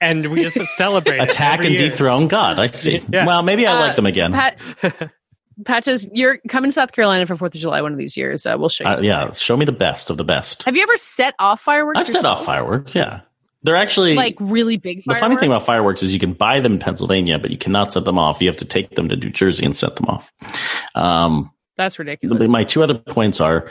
S1: and we just celebrate.
S3: Attack and
S1: year.
S3: dethrone God. I see.
S1: Yeah.
S3: Well, maybe I
S2: Uh,
S3: like them again.
S2: Pat, Patches, you're coming to South Carolina for Fourth of July one of these years. Uh, we'll show you.
S3: Uh, yeah, show me the best of the best.
S2: Have you ever set off fireworks?
S3: I've set off fireworks. Yeah, they're actually
S2: like really big.
S3: The funny thing about fireworks is you can buy them in Pennsylvania, but you cannot set them off. You have to take them to New Jersey and set them off. Um,
S2: That's ridiculous.
S3: my two other points are,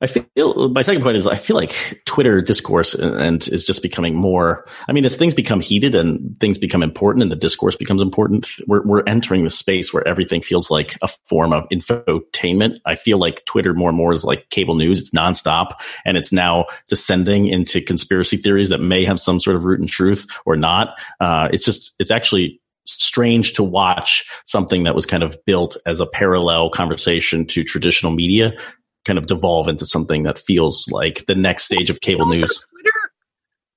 S3: I feel my second point is I feel like Twitter discourse and, and is just becoming more. I mean, as things become heated and things become important and the discourse becomes important, we're we're entering the space where everything feels like a form of infotainment. I feel like Twitter more and more is like cable news; it's nonstop, and it's now descending into conspiracy theories that may have some sort of root in truth or not. Uh, it's just it's actually strange to watch something that was kind of built as a parallel conversation to traditional media kind of devolve into something that feels like the next stage of cable
S2: Also,
S3: news.
S2: Twitter,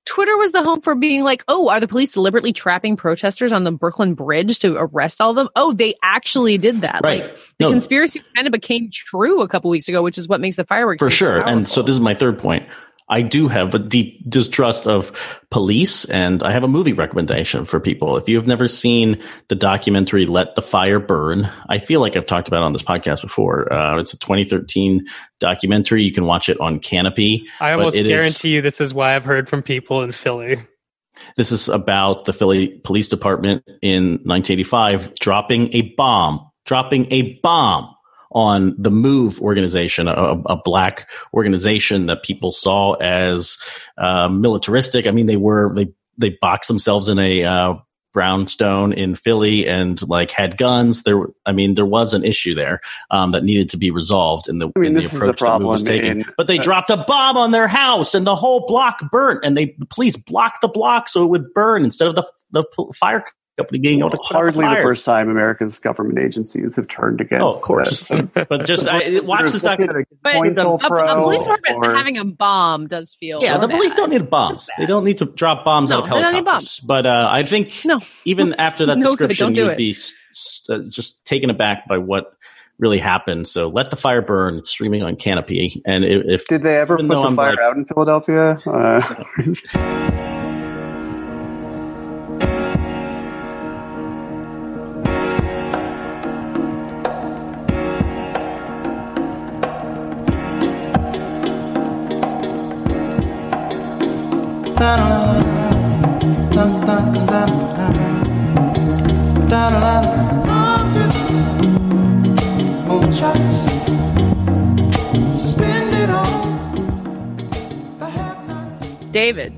S2: Twitter was the home for being like, oh, are the police deliberately trapping protesters on the Brooklyn Bridge to arrest all of them? Oh, they actually did that.
S3: Right.
S2: Like the
S3: No.
S2: conspiracy kind of became true a couple weeks ago, which is what makes the fireworks
S3: For sure. And so this is my third point. I do have a deep distrust of police, and I have a movie recommendation for people. If you've never seen the documentary "Let the Fire Burn," I feel like I've talked about it on this podcast before. Uh, it's a 2013 documentary. You can watch it on Kanopy.
S1: I almost
S3: it is-
S1: guarantee you this is why I've heard from people in Philly.
S3: This is about the Philly Police Department in 1985 dropping a bomb, dropping a bomb on the Move organization, a, a black organization that people saw as uh, militaristic. I mean, they were they they boxed themselves in a uh, brownstone in Philly and like had guns. There, I mean, there was an issue there um, that needed to be resolved in the,
S4: I mean,
S3: in the
S4: this is the
S3: approach that Move was
S4: problem in-
S3: but they
S4: uh,
S3: dropped a bomb on their house and the whole block burnt and they the police blocked the block so it would burn instead of the the fire being able to put out
S4: Hardly the
S3: fires.
S4: first time America's government agencies have turned against.
S3: Oh, of course. (laughs) but just I, watch this documentary.
S2: But
S4: Pointel
S2: a, a police department
S4: or-
S2: having a bomb does feel
S3: Yeah, the
S2: bad.
S3: police don't need bombs. They don't need to drop bombs out of
S2: No, they don't need
S3: helicopters. But uh, I think
S2: No.
S3: even after that
S2: No
S3: description, you'd
S2: it.
S3: be s- s- uh, just taken aback by what really happened. So let the fire burn. It's streaming on Kanopy, and if, if
S4: Did they ever put
S3: though
S4: the
S3: I'm
S4: fire
S3: like-
S4: out in Philadelphia? Uh, (laughs) (laughs)
S2: David,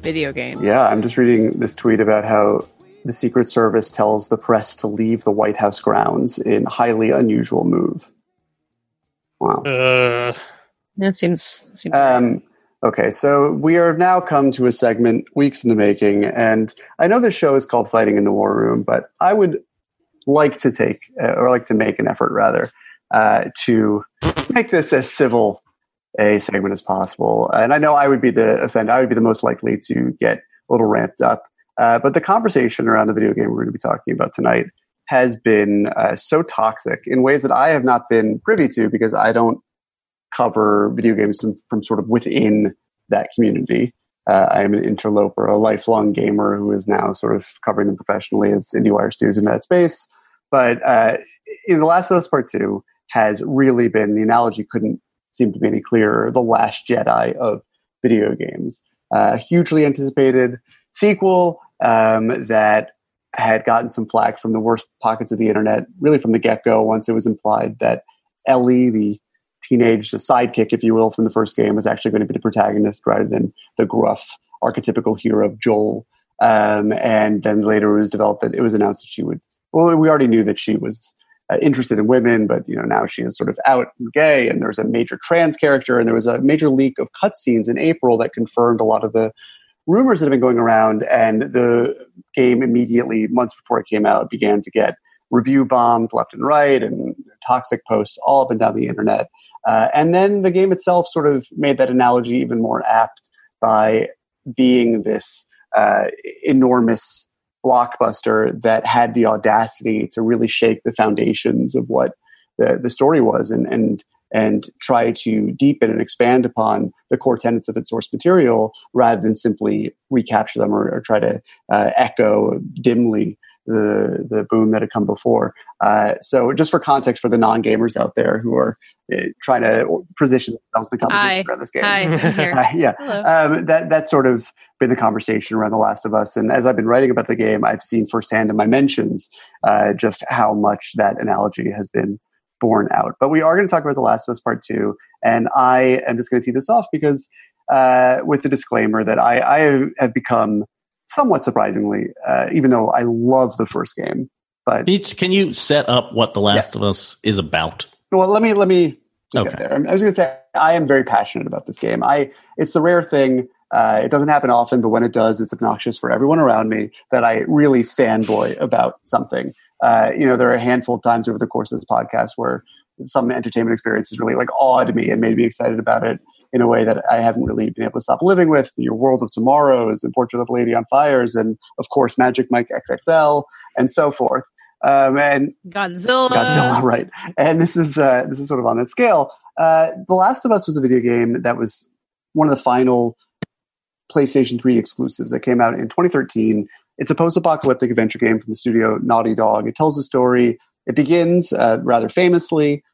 S2: video games.
S4: yeah, I'm just reading this tweet about how the Secret Service tells the press to leave the White House grounds in highly unusual move. Wow.
S1: Uh,
S2: That seems seems
S4: Um, okay, so we are now come to a segment weeks in the making, and I know the show is called Fighting in the War Room, but I would like to take, uh, or like to make an effort rather, uh, to make this as civil a segment as possible. And I know I would be the offend, I would be the most likely to get a little ramped up. Uh, but the conversation around the video game we're going to be talking about tonight has been uh, so toxic in ways that I have not been privy to because I don't cover video games from, from sort of within that community. Uh, I am an interloper, a lifelong gamer who is now sort of covering them professionally as IndieWire studios in that space. But uh, in The Last of Us Part 2 has really been, the analogy couldn't seem to be any clearer, the last Jedi of video games. Uh, hugely anticipated sequel um, that had gotten some flack from the worst pockets of the internet, really from the get go, once it was implied that Ellie, the teenage sidekick, if you will, from the first game, was actually going to be the protagonist rather than the gruff, archetypical hero of Joel. Um, and then later it was developed that it was announced that she would. Well, we already knew that she was uh, interested in women, but you know now she is sort of out and gay, and there's a major trans character, and there was a major leak of cutscenes in April that confirmed a lot of the rumors that have been going around. And the game immediately, months before it came out, began to get review bombed left and right, and toxic posts all up and down the internet. Uh, and then the game itself sort of made that analogy even more apt by being this uh, enormous blockbuster that had the audacity to really shake the foundations of what the, the story was and, and and try to deepen and expand upon the core tenets of its source material rather than simply recapture them or, or try to uh, echo dimly the the boom that had come before. Uh, so, just for context for the non gamers out there who are uh, trying to position themselves in the conversation
S2: Hi.
S4: around this game,
S2: Hi, (laughs)
S4: yeah, um, that that's sort of been the conversation around The Last of Us. And as I've been writing about the game, I've seen firsthand in my mentions uh, just how much that analogy has been borne out. But we are going to talk about The Last of Us Part Two, and I am just going to tee this off because uh, with the disclaimer that I, I have become somewhat surprisingly, uh, even though I love the first game, but
S3: Can you, can you set up what The Last
S4: Yes.
S3: of Us is about?
S4: well, let me let me just get there. I was going to say I am very passionate about this game. I it's the rare thing. Uh, it doesn't happen often, but when it does, it's obnoxious for everyone around me that I really fanboy about something. Uh, you know, there are a handful of times over the course of this podcast where some entertainment experience has really like awed me and made me excited about it in a way that I haven't really been able to stop living with. Your World of Tomorrow is the Portrait of a Lady on Fires, and of course, Magic Mike XXL, and so forth. Um, and
S2: Godzilla.
S4: Godzilla, right? And this is uh, this is sort of on that scale. Uh, the Last of Us was a video game that was one of the final PlayStation 3 exclusives that came out in 2013. It's a post-apocalyptic adventure game from the studio Naughty Dog. It tells a story. It begins uh, rather famously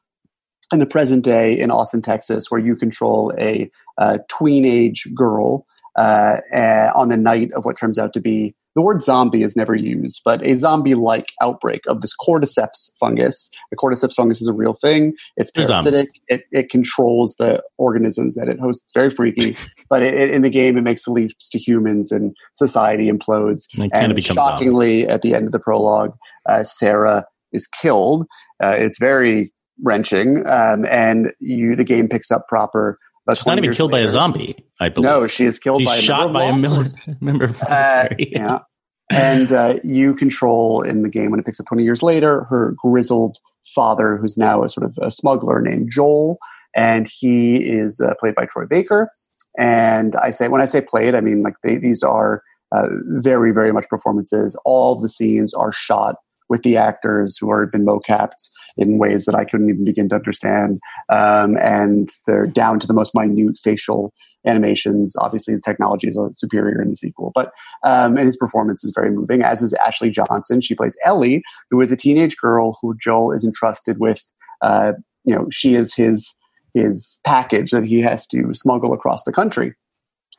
S4: in the present day in Austin, Texas, where you control a uh, tween-age girl uh, uh, on the night of what turns out to be the word zombie is never used, but a zombie-like outbreak of this cordyceps fungus. The cordyceps fungus is a real thing. It's parasitic. It, it controls the organisms that it hosts. It's very freaky, (laughs) but it, it- in the game, it makes the leaps to humans and society implodes.
S3: And
S4: And
S3: becomes zombies.
S4: shockingly, at the end of the prologue, uh, Sarah is killed. Uh, it's very wrenching, um, and you the game picks up proper.
S3: She's not even killed by a zombie, I believe.
S4: No, she is killed
S3: She's
S4: by a
S3: shot by a (laughs) member of the
S4: Uh, yeah. and uh, you control in the game when it picks up 20 years later her grizzled father, who's now a sort of a smuggler named Joel, and he is uh, played by Troy Baker. And I say when I say played, I mean like they, these are uh, very very much performances. All the scenes are shot with the actors who are been mocapped in ways that I couldn't even begin to understand. Um, and they're down to the most minute facial animations. Obviously, the technology is superior in the sequel, but um, and his performance is very moving. As is Ashley Johnson. She plays Ellie, who is a teenage girl who Joel is entrusted with. Uh, you know, she is his his package that he has to smuggle across the country.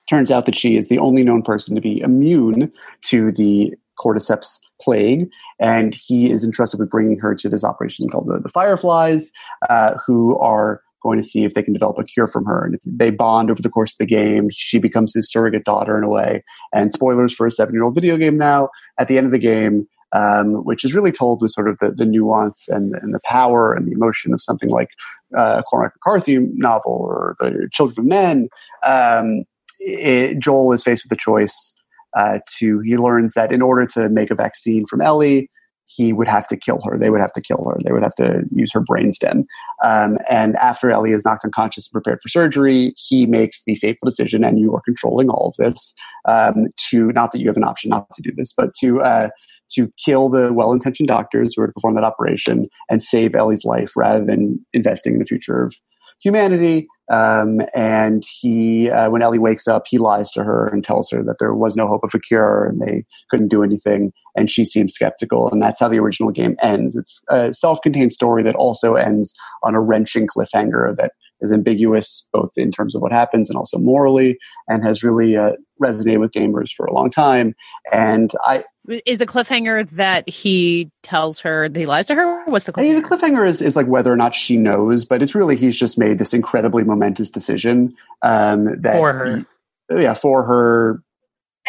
S4: Turns out that she is the only known person to be immune to the cordyceps plague, and he is entrusted with bringing her to this operation called the, the Fireflies, uh, who are going to see if they can develop a cure from her. And if they bond over the course of the game, she becomes his surrogate daughter in a way. And spoilers for a seven year old video game now, at the end of the game, um, which is really told with sort of the, the nuance and, and the power and the emotion of something like uh, a Cormac McCarthy novel or The Children of Men, um, it, Joel is faced with a choice uh, to he learns that in order to make a vaccine from Ellie, he would have to kill her. They would have to kill her. They would have to use her brainstem. Um, and after Ellie is knocked unconscious and prepared for surgery, he makes the fateful decision, and you are controlling all of this. Um, to not that you have an option not to do this, but to uh, to kill the well-intentioned doctors who are to perform that operation and save Ellie's life, rather than investing in the future of humanity. Um, and he, uh, when Ellie wakes up, he lies to her and tells her that there was no hope of a cure and they couldn't do anything. And she seems skeptical. And that's how the original game ends. It's a self contained story that also ends on a wrenching cliffhanger that is ambiguous both in terms of what happens and also morally and has really uh, resonated with gamers for a long time. And I,
S2: is the cliffhanger that he tells her that he lies to her? What's the cliffhanger? I
S4: mean, the cliffhanger is, is like whether or not she knows, but it's really he's just made this incredibly momentous decision um, that
S1: for her.
S4: He, yeah, for her.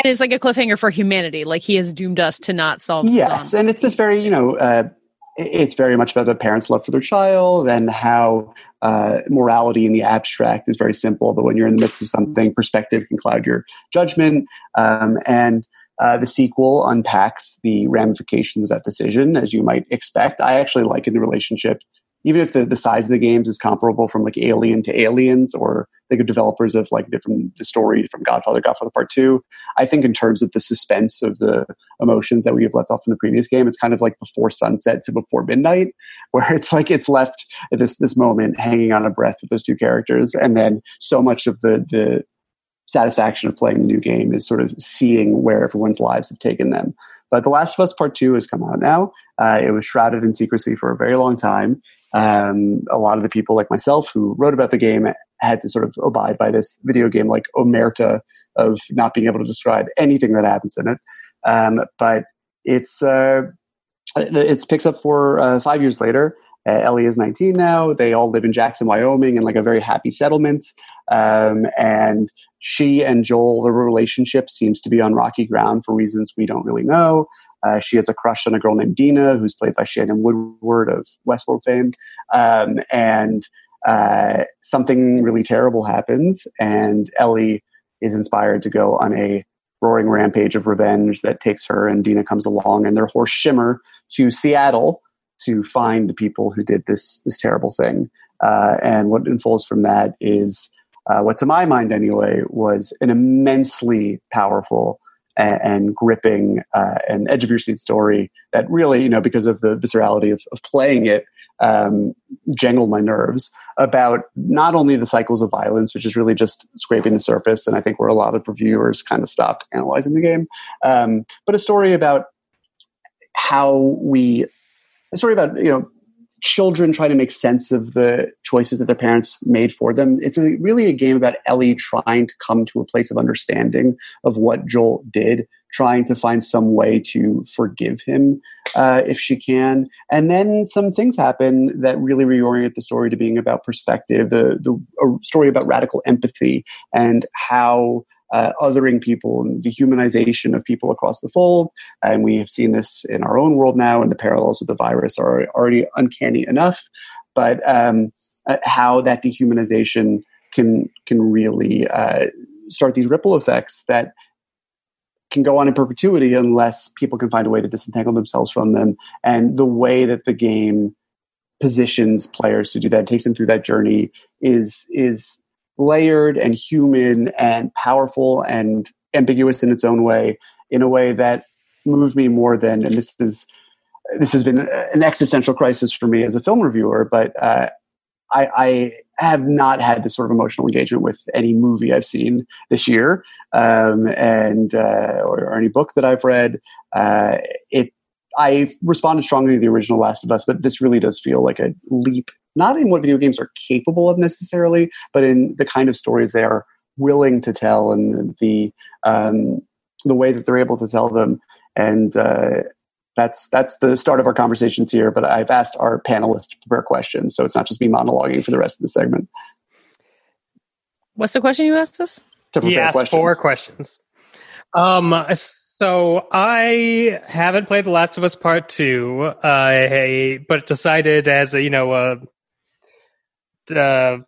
S2: And it's like a cliffhanger for humanity. Like he has doomed us to not solve.
S4: Yes, and it's this very you know. Uh, it's very much about the parents' love for their child and how uh, morality in the abstract is very simple, but when you're in the midst of something, perspective can cloud your judgment. Um, and uh, the sequel unpacks the ramifications of that decision, as you might expect. I actually like in the relationship, even if the, the size of the games is comparable from like Alien to Aliens, or think of developers of like different the story from Godfather, Godfather Part Two. I think in terms of the suspense of the emotions that we have left off in the previous game, it's kind of like before sunset to before midnight, (laughs) where it's like it's left this this moment hanging on a breath with those two characters, and then so much of the the satisfaction of playing the new game is sort of seeing where everyone's lives have taken them. But The Last of Us Part 2 has come out now. Uh, it was shrouded in secrecy for a very long time. Um, a lot of the people, like myself, who wrote about the game had to sort of abide by this video game like omerta of not being able to describe anything that happens in it. Um, but it's uh, it picks up for uh, five years later. Uh, Ellie is 19 now. They all live in Jackson, Wyoming, in like a very happy settlement. Um, and she and Joel, the relationship seems to be on rocky ground for reasons we don't really know. Uh, she has a crush on a girl named Dina, who's played by Shannon Woodward of Westworld fame. Um, and uh, something really terrible happens, and Ellie is inspired to go on a roaring rampage of revenge that takes her, and Dina comes along, and their horse Shimmer to Seattle to find the people who did this this terrible thing. Uh, and what unfolds from that is uh, what, to my mind anyway, was an immensely powerful and, and gripping uh, and edge of your seat story that really, you know, because of the viscerality of, of playing it, um, jangled my nerves about not only the cycles of violence, which is really just scraping the surface, and I think where a lot of reviewers kind of stopped analyzing the game, um, but a story about how we a story about you know children trying to make sense of the choices that their parents made for them. It's a, really a game about Ellie trying to come to a place of understanding of what Joel did, trying to find some way to forgive him uh, if she can. And then some things happen that really reorient the story to being about perspective, the, the story about radical empathy and how uh, othering people and dehumanization of people across the fold. And we have seen this in our own world now, and the parallels with the virus are already uncanny enough. But um, uh, how that dehumanization can can really uh, start these ripple effects that can go on in perpetuity unless people can find a way to disentangle themselves from them. And the way that the game positions players to do that, takes them through that journey, is is layered and human and powerful and ambiguous in its own way, in a way that moved me more than. And this is this has been an existential crisis for me as a film reviewer, but uh, I, I, have not had this sort of emotional engagement with any movie I've seen this year, um, and uh, or, or, any book that I've read. Uh, it I responded strongly to the original Last of Us, but this really does feel like a leap, not in what video games are capable of necessarily, but in the kind of stories they are willing to tell and the um, the way that they're able to tell them. And uh, that's that's the start of our conversations here. But I've asked our panelists to prepare questions, so it's not just me monologuing for the rest of the segment.
S2: What's the question you asked us?
S1: To prepare he asked questions. four questions. Um, so I haven't played The Last of Us Part Two, uh, but decided as a you know a, a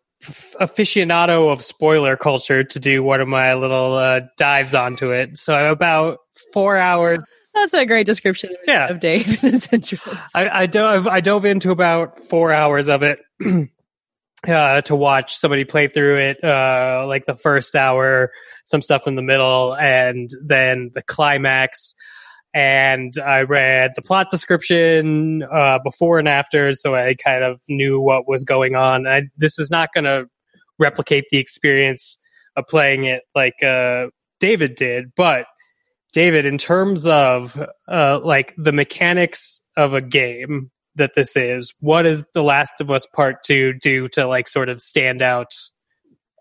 S1: aficionado of spoiler culture to do one of my little uh, dives onto it. So I'm about four hours.
S2: That's a great description of, yeah. of Dave and.
S1: I, I, dove, I dove into about four hours of it (clears throat) uh, to watch somebody play through it, uh, like the first hour, some stuff in the middle, and then the climax. And I read the plot description uh, before and after, so I kind of knew what was going on. I, this is not going to replicate the experience of playing it like uh, David did, but David, in terms of uh, like the mechanics of a game that this is, what does The Last of Us Part Two do to like sort of stand out?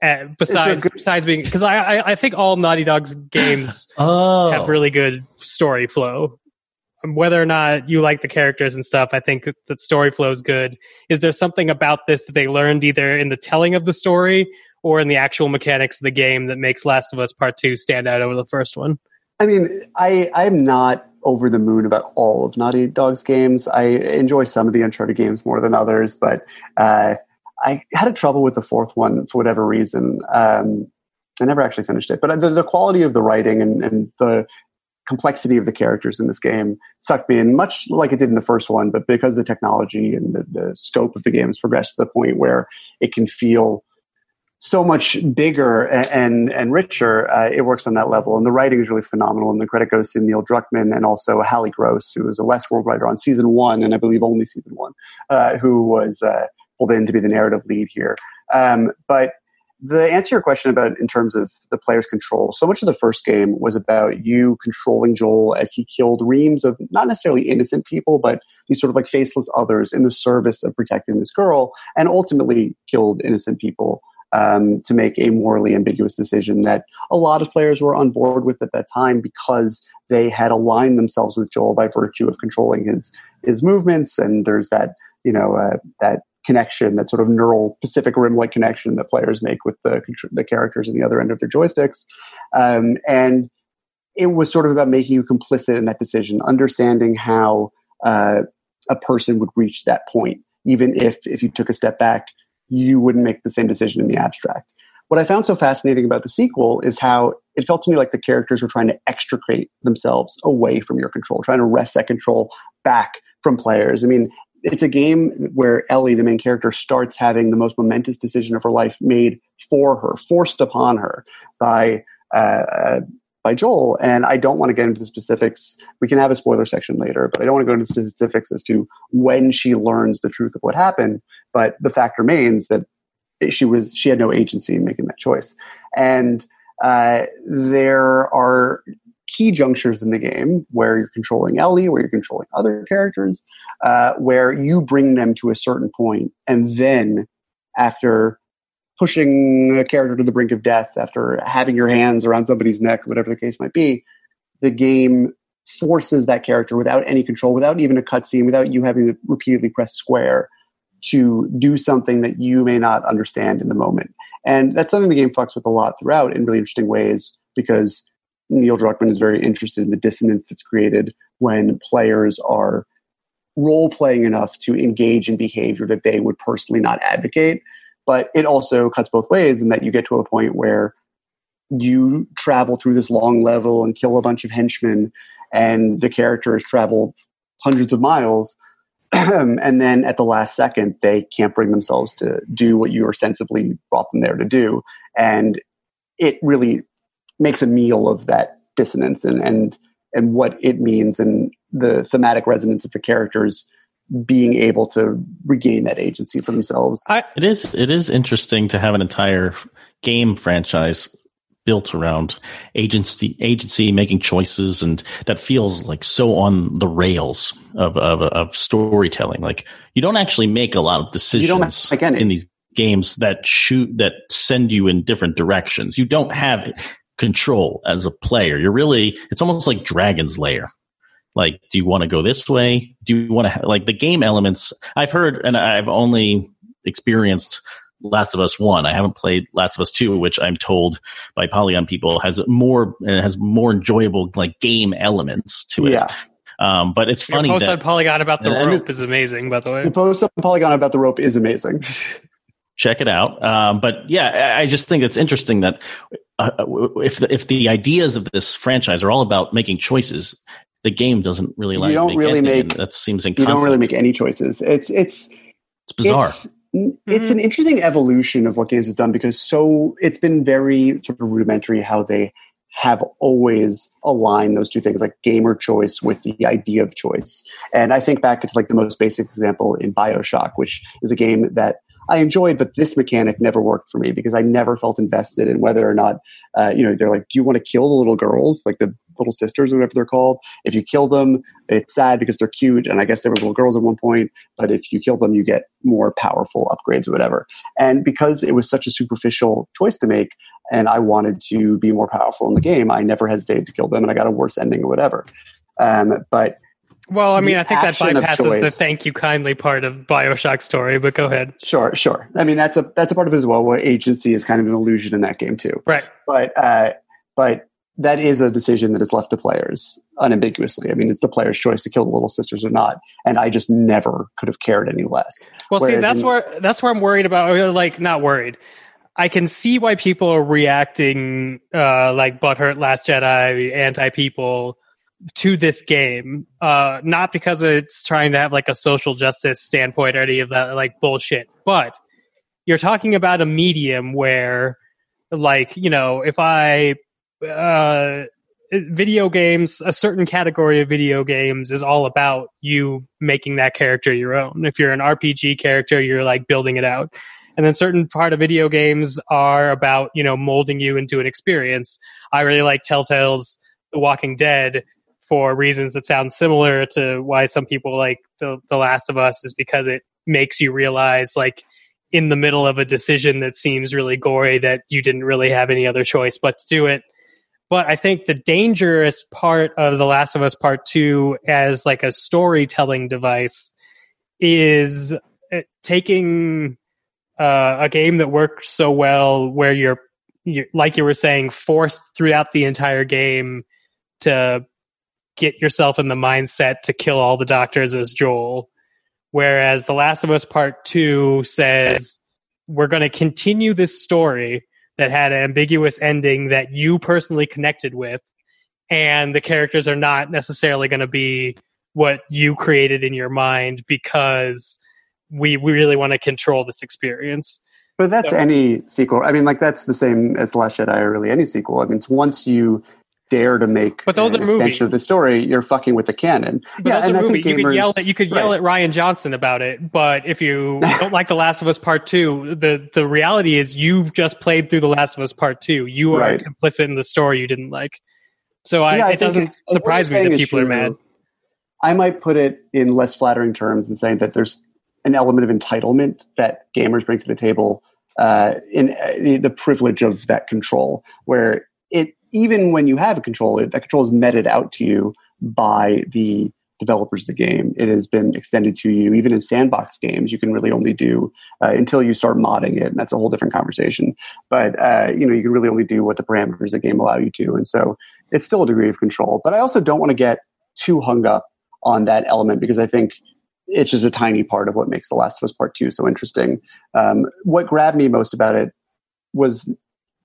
S1: At, besides, good- besides being because I, I, I think all Naughty Dog's games (laughs) oh. have really good story flow. Whether or not you like the characters and stuff, I think that story flow is good. Is there something about this that they learned either in the telling of the story or in the actual mechanics of the game that makes Last of Us Part Two stand out over the first one?
S4: I mean, I I'm not over the moon about all of Naughty Dog's games. I enjoy some of the Uncharted games more than others, but uh, I had a trouble with the fourth one for whatever reason. Um, I never actually finished it, but the, the quality of the writing and, and the complexity of the characters in this game sucked me in, much like it did in the first one. But because the technology and the, the scope of the game has progressed to the point where it can feel so much bigger and and, and richer, uh, it works on that level. And the writing is really phenomenal. And the credit goes to Neil Druckmann and also Halley Gross, who was a Westworld writer on season one, and I believe only season one, uh, who was uh, pulled in to be the narrative lead here. Um, but the answer to your question about in terms of the player's control, so much of the first game was about you controlling Joel as he killed reams of not necessarily innocent people, but these sort of like faceless others in the service of protecting this girl, and ultimately killed innocent people um, to make a morally ambiguous decision that a lot of players were on board with at that time because they had aligned themselves with Joel by virtue of controlling his his movements, and there's that you know uh, that connection, that sort of neural Pacific Rim like connection that players make with the the characters in the other end of their joysticks, um, and it was sort of about making you complicit in that decision, understanding how uh, a person would reach that point, even if if you took a step back you wouldn't make the same decision in the abstract. What I found so fascinating about the sequel is how it felt to me like the characters were trying to extricate themselves away from your control, trying to wrest that control back from players. I mean, it's a game where Ellie, the main character, starts having the most momentous decision of her life made for her, forced upon her by uh, by Joel. And I don't want to get into the specifics. We can have a spoiler section later, but I don't want to go into specifics as to when she learns the truth of what happened. But the fact remains that she was she had no agency in making that choice. And uh, there are key junctures in the game where you're controlling Ellie, where you're controlling other characters, uh, where you bring them to a certain point, and then after pushing a character to the brink of death after having your hands around somebody's neck, whatever the case might be, the game forces that character without any control, without even a cutscene, without you having to repeatedly press square to do something that you may not understand in the moment. And that's something the game fucks with a lot throughout in really interesting ways because Neil Druckmann is very interested in the dissonance that's created when players are role playing enough to engage in behavior that they would personally not advocate but it also cuts both ways in that you get to a point where you travel through this long level and kill a bunch of henchmen, and the characters travel hundreds of miles. (clears throat) and then at the last second, they can't bring themselves to do what you are sensibly brought them there to do. And it really makes a meal of that dissonance and, and, and what it means and the thematic resonance of the characters being able to regain that agency for themselves.
S3: I, it is it is interesting to have an entire game franchise built around agency agency making choices and that feels like so on the rails of of, of storytelling. Like you don't actually make a lot of decisions again, in these games that shoot that send you in different directions. You don't have control as a player you're really it's almost like dragon's lair like do you want to go this way do you want to like the game elements i've heard and i've only experienced last of us 1 i haven't played last of us 2 which i'm told by polygon people has more and has more enjoyable like game elements to it
S4: Yeah.
S3: um, but it's
S1: Your
S3: funny
S1: post
S3: that
S1: on Polygon about the rope is amazing, by the way.
S4: The post on Polygon about the rope is amazing. (laughs)
S3: check it out. Um, but yeah, I I just think it's interesting that uh, if the, if the ideas of this franchise are all about making choices, the game doesn't really like you
S4: don't
S3: make
S4: really
S3: any,
S4: make-
S3: that seems in
S4: you don't really make any choices. It's it's
S3: it's bizarre.
S4: It's, it's an interesting evolution of what games have done because so it's been very sort of rudimentary how they have always aligned those two things like gamer choice with the idea of choice. And I think back to like the most basic example in BioShock, which is a game that I enjoyed, but this mechanic never worked for me because I never felt invested in whether or not, uh, you know, they're like, do you want to kill the little girls, like the little sisters or whatever they're called? If you kill them, it's sad because they're cute, and I guess they were little girls at one point. But if you kill them, you get more powerful upgrades or whatever. And because it was such a superficial choice to make, and I wanted to be more powerful in the game, I never hesitated to kill them, and I got a worse ending or whatever. Um, but
S1: Well, I mean, I think that bypasses the thank you kindly part of Bioshock story, but go ahead.
S4: Sure, sure. I mean, that's a that's a part of it as well. Where agency is kind of an illusion in that game too.
S1: Right.
S4: But uh, but that is a decision that is left to players unambiguously. I mean, it's the player's choice to kill the little sisters or not. And I just never could have cared any less.
S1: Well, see, that's
S4: in-
S1: where that's where I'm worried about. Like, not worried. I can see why people are reacting uh, like butthurt, Last Jedi, anti people to this game. Uh, not because it's trying to have like a social justice standpoint or any of that like bullshit, but you're talking about a medium where, like, you know, if I uh, video games, a certain category of video games is all about you making that character your own. If you're an RPG character, you're like building it out. And then certain part of video games are about, you know, molding you into an experience. I really like Telltale's The Walking Dead for reasons that sound similar to why some people like The, the Last of Us is because it makes you realize like in the middle of a decision that seems really gory that you didn't really have any other choice but to do it. But I think the dangerous part of The Last of Us Part 2 as like a storytelling device is uh, taking uh, a game that works so well where you're, you're like you were saying forced throughout the entire game to get yourself in the mindset to kill all the doctors as Joel whereas The Last of Us Part 2 says we're going to continue this story that had an ambiguous ending that you personally connected with and the characters are not necessarily going to be what you created in your mind because we we really want to control this experience.
S4: But that's
S1: So-
S4: any sequel. I mean, like that's the same as The Last Jedi or really any sequel. I mean, it's once you dare to make
S1: But those
S4: an
S1: are
S4: extension
S1: movies.
S4: of the story, you're fucking with the canon.
S1: But
S4: yeah,
S1: those
S4: and
S1: are
S4: I
S1: movie.
S4: think
S1: You could yell at you could yell at Rian Johnson about it, but if you (laughs) don't like The Last of Us Part Two, the the reality is you just played through The Last of Us Part Two. You are
S4: Right.
S1: complicit in the story you didn't like. So I,
S4: Yeah, I
S1: it doesn't surprise me that people are mad.
S4: I might put it in less flattering terms and saying that there's an element of entitlement that gamers bring to the table uh, in uh, the privilege of that control, where even when you have a control, that control is meted out to you by the developers of the game. It has been extended to you, even in sandbox games. You can really only do uh, until you start modding it, and that's a whole different conversation. But uh, you know, you can really only do what the parameters of the game allow you to, and so it's still a degree of control. But I also don't want to get too hung up on that element because I think it's just a tiny part of what makes The Last of Us Part Two so interesting. Um, what grabbed me most about it was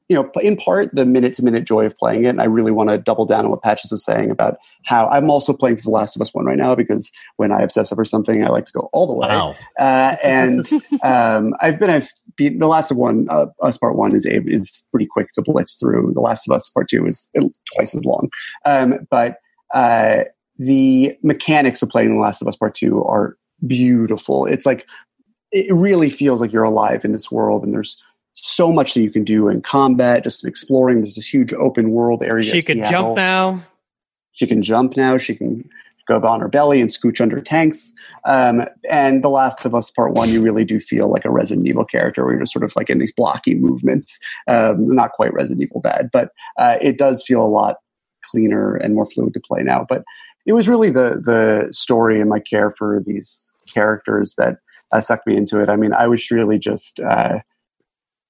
S4: you know, in part the minute to minute joy of playing it. And I really want to double down on what Patches was saying about how I'm also playing The Last of Us One right now because when I obsess over something, I like to go all the way.
S3: Wow.
S4: Uh, and (laughs) um, I've been I've beat The Last of One uh, Us Part One is is pretty quick to blitz through. The Last of Us Part Two is twice as long, um, but uh, the mechanics of playing The Last of Us Part Two are beautiful. It's like it really feels like you're alive in this world, and there's so much that you can do in combat, just exploring. There's this huge open world area.
S1: She can jump now.
S4: She can jump now. She can go on her belly and scooch under tanks. Um, and The Last of Us Part One, you really do feel like a Resident Evil character, where you're just sort of like in these blocky movements. Um, not quite Resident Evil bad, but uh, it does feel a lot cleaner and more fluid to play now. But it was really the the story and my care for these characters that uh, sucked me into it. I mean, I was really just. Uh,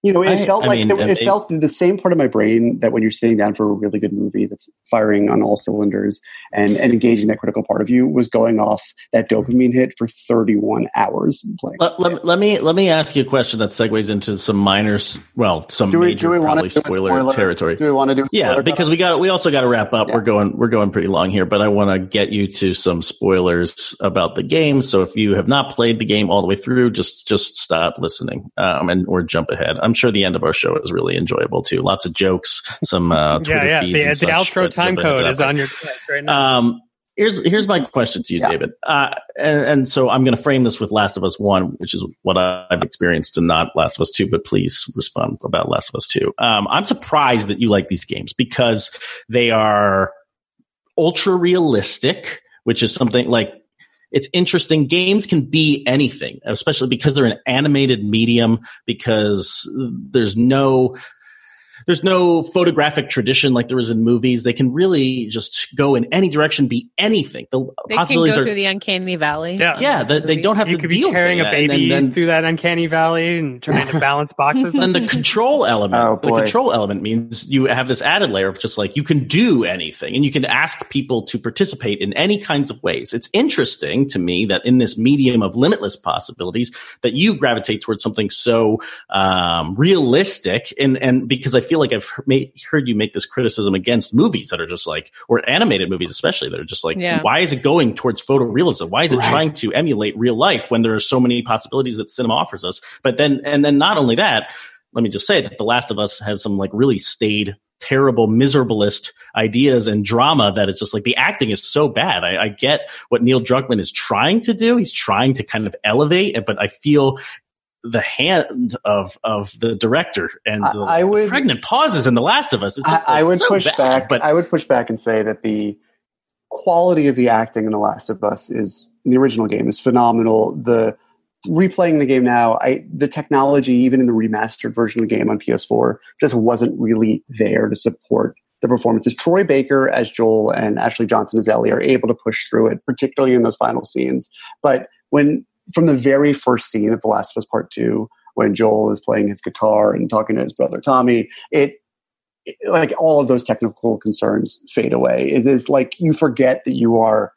S4: you know, it
S3: I-
S4: felt
S3: I
S4: like
S3: mean,
S4: it, it felt the same part of my brain that when you're sitting down for a really good movie that's firing on all cylinders and, and engaging that critical part of you was going off that dopamine hit for 31 hours playing.
S3: Let, let, let me let me ask you a question that segues into some minors, well, some
S4: do we
S3: major
S4: do we
S3: probably
S4: to do a
S3: spoiler,
S4: spoiler
S3: territory.
S4: Do we want to do?
S3: Yeah, because we got we also got to wrap up.
S4: Yeah.
S3: We're going we're going pretty long here, but I want to get you to some spoilers about the game. So if you have not played the game all the way through, just just stop listening um, and or jump ahead. I'm sure the end of our show is really enjoyable too. Lots of jokes, some uh, (laughs) Twitter
S1: Yeah, yeah.
S3: feeds.
S1: The,
S3: and
S1: the
S3: such,
S1: outro
S3: but
S1: time
S3: jump ahead to
S1: code
S3: that
S1: is
S3: part.
S1: on your list right now.
S3: Um, here's here's my question to you,
S4: Yeah.
S3: David. Uh, and, and so I'm going to frame this with Last of Us One, which is what I've experienced, and not Last of Us Two. But please respond about Last of Us Two. Um, I'm surprised that you like these games because they are ultra realistic, which is something like it's interesting. Games can be anything, especially because they're an animated medium, because there's no there's no photographic tradition like there is in movies. They can really just go in any direction, be anything. The
S2: They can
S3: possibilities
S2: go
S3: are
S2: through the uncanny valley.
S1: Yeah.
S3: yeah, they, they don't have
S1: you
S3: to
S1: could be carrying
S3: with
S1: a
S3: that. And
S1: baby
S3: then, then,
S1: through that uncanny valley and trying to (laughs) balance boxes.
S3: and the control element.
S4: Oh,
S3: the control element means you have this added layer of just like you can do anything and you can ask people to participate in any kinds of ways. It's interesting to me that in this medium of limitless possibilities that you gravitate towards something so um, realistic and and because I feel like I've made, heard you make this criticism against movies that are just like or animated movies especially that are just like
S2: Yeah.
S3: why is it going towards photorealism? Why is it
S4: Right.
S3: trying to emulate real life when there are so many possibilities that cinema offers us? But then and then not only that, let me just say that The Last of Us has some like really staid, terrible, miserablest ideas and drama that is just like the acting is so bad. I, I get what Neil Druckmann is trying to do. He's trying to kind of elevate it, but I feel the hand of of the director and the,
S4: I would-
S3: the pregnant pauses in The Last of Us. It's just,
S4: I, I would
S3: so
S4: push
S3: bad,
S4: back,
S3: but
S4: I would push back and say that the quality of the acting in The Last of Us is in the original game is phenomenal. The replaying the game now, I the technology, even in the remastered version of the game on PS4, just wasn't really there to support the performances. Troy Baker as Joel and Ashley Johnson as Ellie are able to push through it, particularly in those final scenes. But when from the very first scene of The Last of Us Part Two, when Joel is playing his guitar and talking to his brother Tommy, it like all of those technical concerns fade away. It is like you forget that you are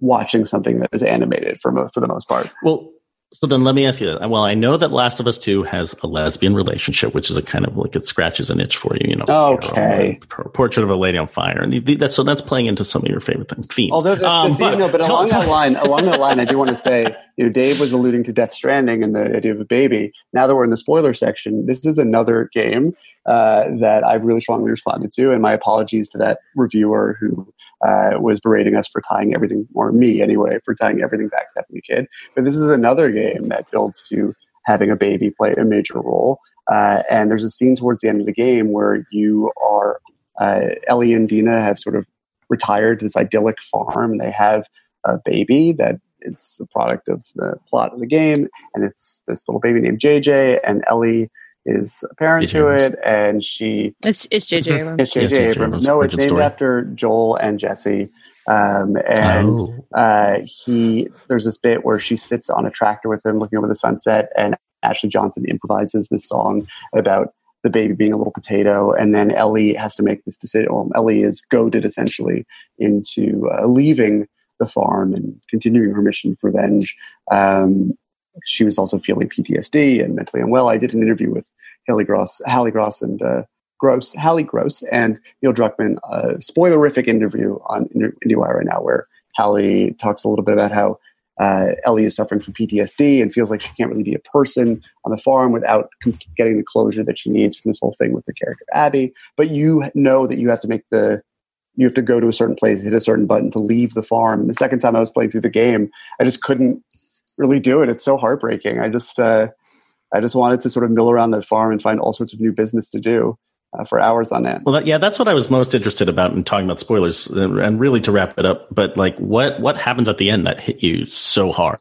S4: watching something that is animated for mo- for the most part.
S3: Well, so then let me ask you that. Well, I know that Last of Us 2 has a lesbian relationship, which is a kind of like it scratches an itch for you, you know.
S4: Okay.
S3: You know, Portrait of a Lady on Fire. And the, the, that's, so that's playing into some of your favorite things, themes.
S4: Although the,
S3: Um,
S4: the theme, no, but along
S3: tell-
S4: that (laughs) line, along that line, I do want to say, you know, Dave was alluding to Death Stranding and the idea of a baby. Now that we're in the spoiler section, this is another game uh, that I've really strongly responded to, and my apologies to that reviewer who uh, was berating us for tying everything, or me anyway, for tying everything back to a kid. But this is another game that builds to having a baby play a major role. Uh, and there's a scene towards the end of the game where you are uh, Ellie and Dina have sort of retired to this idyllic farm. They have a baby that is a product of the plot of the game, and it's this little baby named JJ. And Ellie is a parent
S3: JJ
S4: to
S3: Abrams.
S4: it, and she
S2: It's it's JJ (laughs) Abrams.
S4: it's JJ
S3: J.J.
S4: Abrams.
S3: Abrams'
S4: No, it's
S3: origin
S4: named
S3: story.
S4: after Joel and Jesse. Um, and
S3: Oh.
S4: uh, he there's this bit where she sits on a tractor with him looking over the sunset and ashley johnson improvises this song about the baby being a little potato and then ellie has to make this decision well, ellie is goaded essentially into uh, leaving the farm and continuing her mission of revenge um, she was also feeling ptsd and mentally unwell i did an interview with halley gross halley gross and uh, Gross, Halley Gross, and Neil Druckmann a spoilerific interview on IndieWire right now, where Halley talks a little bit about how uh, Ellie is suffering from PTSD and feels like she can't really be a person on the farm without getting the closure that she needs from this whole thing with the character Abby. But you know that you have to make the you have to go to a certain place, hit a certain button to leave the farm. And the second time I was playing through the game, I just couldn't really do it. It's so heartbreaking. I just uh, I just wanted to sort of mill around that farm and find all sorts of new business to do uh, for hours on end.
S3: Well, that, yeah, that's what I was most interested about in talking about spoilers, and really to wrap it up. But like, what what happens at the end that hit you so hard?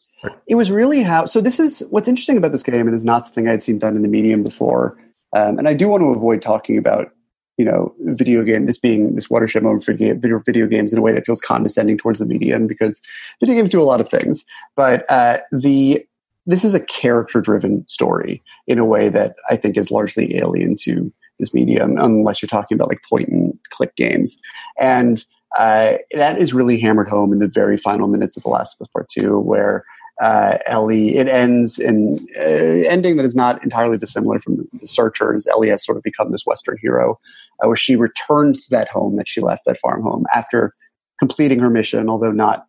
S4: It was really how. So this is what's interesting about this game, and is not something I'd seen done in the medium before. Um, and I do want to avoid talking about you know video game this being this watershed moment for video, video games in a way that feels condescending towards the medium because video games do a lot of things. But uh, the this is a character driven story in a way that I think is largely alien to this medium, unless you're talking about like point and click games. And uh, that is really hammered home in the very final minutes of The Last of Us Part 2, where uh, Ellie, it ends in uh, ending that is not entirely dissimilar from the Searchers. Ellie has sort of become this Western hero, uh, where she returns to that home that she left, that farm home, after completing her mission, although not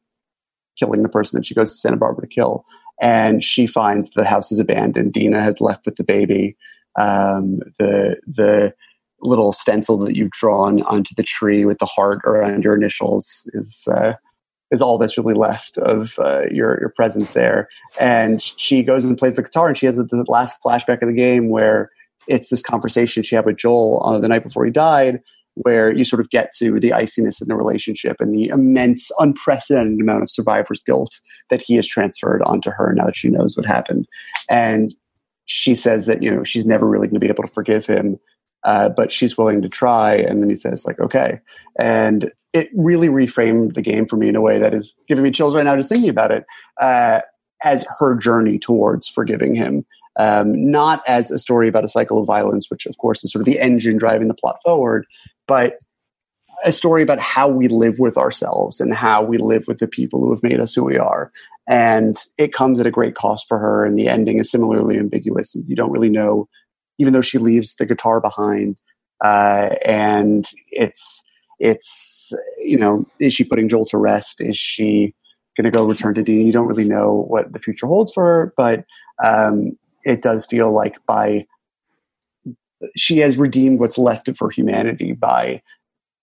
S4: killing the person that she goes to Santa Barbara to kill. And she finds the house is abandoned. Dina has left with the baby um, the the little stencil that you've drawn onto the tree with the heart around your initials is uh, is all that's really left of uh, your your presence there. And she goes and plays the guitar, and she has the last flashback of the game where it's this conversation she had with Joel on the night before he died, where you sort of get to the iciness in the relationship and the immense, unprecedented amount of survivor's guilt that he has transferred onto her now that she knows what happened. And she says that you know she's never really going to be able to forgive him uh, but she's willing to try and then he says like okay and it really reframed the game for me in a way that is giving me chills right now just thinking about it uh, as her journey towards forgiving him um, not as a story about a cycle of violence which of course is sort of the engine driving the plot forward but a story about how we live with ourselves and how we live with the people who have made us who we are. And it comes at a great cost for her. And the ending is similarly ambiguous. You don't really know, even though she leaves the guitar behind. Uh, and it's, it's, you know, is she putting Joel to rest? Is she going to go return to Dina? You don't really know what the future holds for her, but um, it does feel like by she has redeemed what's left of her humanity by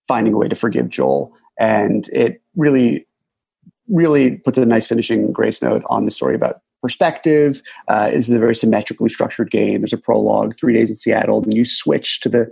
S4: finding a way to forgive Joel. And it really, really puts a nice finishing grace note on the story about perspective. Uh, this is a very symmetrically structured game. There's a prologue, three days in Seattle, and you switch to the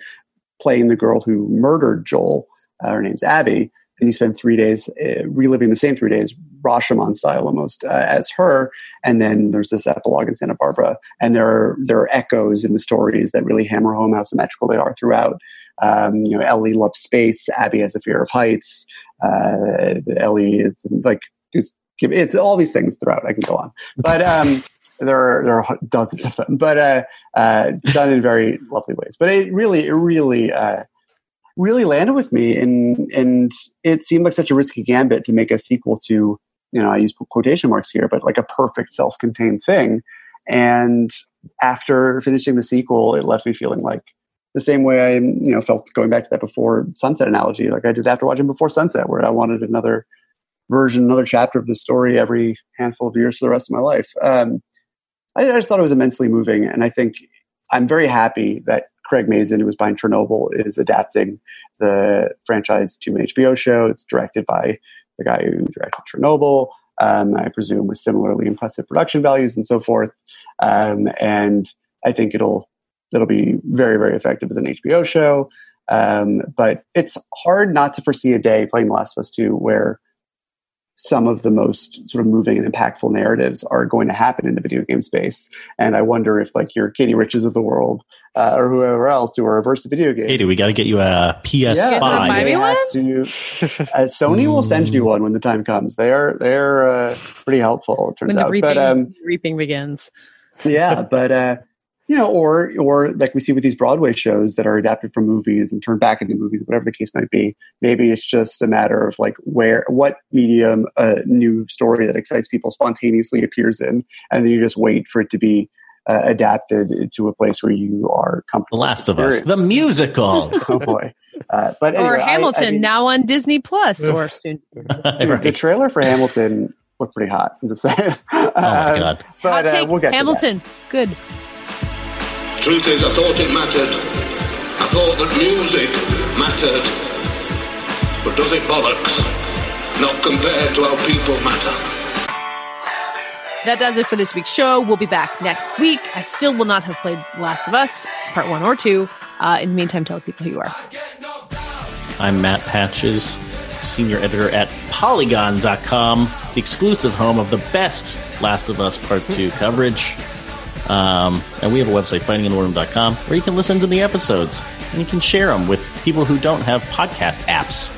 S4: playing the girl who murdered Joel. Uh, her name's Abby. And you spend three days uh, reliving the same three days, Rashomon style almost, uh, as her. And then there's this epilogue in Santa Barbara, and there are there are echoes in the stories that really hammer home how symmetrical they are throughout. Um, you know, Ellie loves space. Abby has a fear of heights. Uh, Ellie is like it's, it's all these things throughout. I can go on, but um, there are there are dozens of them, but uh, uh, done in very lovely ways. But it really, it really, uh, really landed with me, and and it seemed like such a risky gambit to make a sequel to you know I use quotation marks here, but like a perfect self-contained thing. And after finishing the sequel, it left me feeling like the same way I, you know, felt going back to that before sunset analogy, like I did after watching Before Sunset, where I wanted another version, another chapter of the story every handful of years for the rest of my life. Um, I, I, just thought it was immensely moving, and I think I'm very happy that Craig Mazin, who was behind Chernobyl, is adapting the franchise to an HBO show. It's directed by the guy who directed Chernobyl. Um, I presume with similarly impressive production values and so forth. Um, and I think it'll that'll be very, very effective as an HBO show. Um, but it's hard not to foresee a day playing The Last of Us 2 where some of the most sort of moving and impactful narratives are going to happen in the video game space. And I wonder if like your Katey Riches of the world uh, or whoever else who are averse to video games.
S3: Katey, we got to get you a PS5.
S2: Yeah,
S4: to, uh, Sony will send you one when the time comes. They are they're uh, pretty helpful. It turns
S2: when the
S4: out,
S2: reaping,
S4: but um,
S2: reaping begins.
S4: yeah, but uh, you know, or or like we see with these Broadway shows that are adapted from movies and turned back into movies, whatever the case might be. Maybe it's just a matter of like where, what medium a new story that excites people spontaneously appears in, and then you just wait for it to be uh, adapted to a place where you are comfortable. The.
S3: Last of Us, the musical. (laughs)
S4: oh boy! Uh, but anyway,
S2: or Hamilton,
S4: I mean,
S2: now on Disney Plus, or (laughs) soon.
S4: dude, (laughs) the trailer for Hamilton looked pretty hot. I'm just saying.
S3: Oh my god!
S4: But
S2: Hot
S4: uh,
S2: take,
S4: we'll get.
S2: Hamilton. Good.
S5: Truth is, I thought it mattered. I thought that music mattered. But does it bollocks? Not compared to how people matter.
S2: That does it for this week's show. We'll be back next week. I still will not have played Last of Us, part one or two. Uh, in the meantime, tell people who you are.
S3: I'm Matt Patches, senior editor at Polygon.com, the exclusive home of the best Last of Us Part 2 coverage. Um, and we have a website, fightinginthewarroom.com, where you can listen to the episodes and you can share them with people who don't have podcast apps.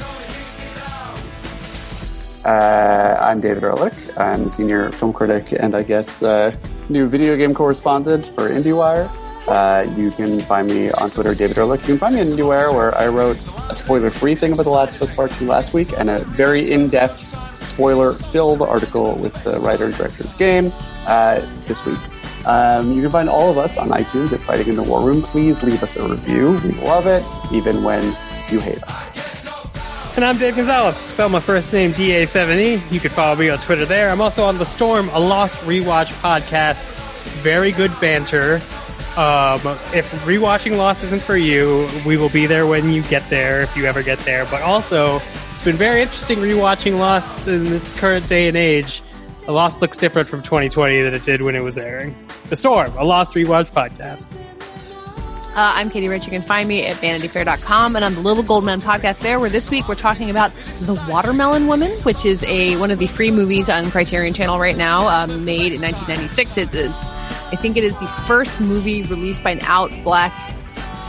S4: Uh, I'm David Ehrlich. I'm a senior film critic and I guess uh, new video game correspondent for IndieWire. Uh, you can find me on Twitter, David Ehrlich. You can find me on IndieWire, where I wrote a spoiler-free thing about The Last of Us Part 2 last week and a very in-depth, spoiler-filled article with the writer and director of the game uh, this week. Um, you can find all of us on iTunes at Fighting in the War Room. Please leave us a review. We love it, even when you hate us.
S1: And I'm Dave Gonzalez. Spell my first name D A 7 E. You can follow me on Twitter there. I'm also on The Storm, a Lost Rewatch podcast. Very good banter. Um, if rewatching Lost isn't for you, we will be there when you get there, if you ever get there. But also, it's been very interesting rewatching Lost in this current day and age. The Lost looks different from 2020 than it did when it was airing. The Storm, a Lost Rewatch podcast.
S2: Uh, I'm Katey Rich. You can find me at vanityfair.com and on the Little Gold Men podcast there, where this week we're talking about The Watermelon Woman, which is a one of the free movies on Criterion Channel right now, um, made in 1996. It is, I think it is the first movie released by an out black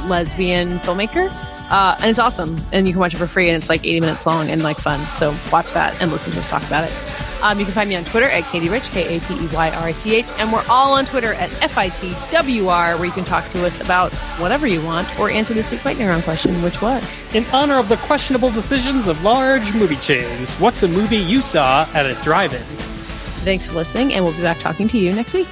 S2: lesbian filmmaker. Uh, and it's awesome. And you can watch it for free, and it's like 80 minutes long and like fun. So watch that and listen to us talk about it. Um, you can find me on Twitter at Katey Rich, K A T E Y R I C H, and we're all on Twitter at FITWR, where you can talk to us about whatever you want or answer this week's lightning round question, which was
S1: In honor of the questionable decisions of large movie chains, what's a movie you saw at a drive-in?
S2: thanks for listening, and we'll be back talking to you next week.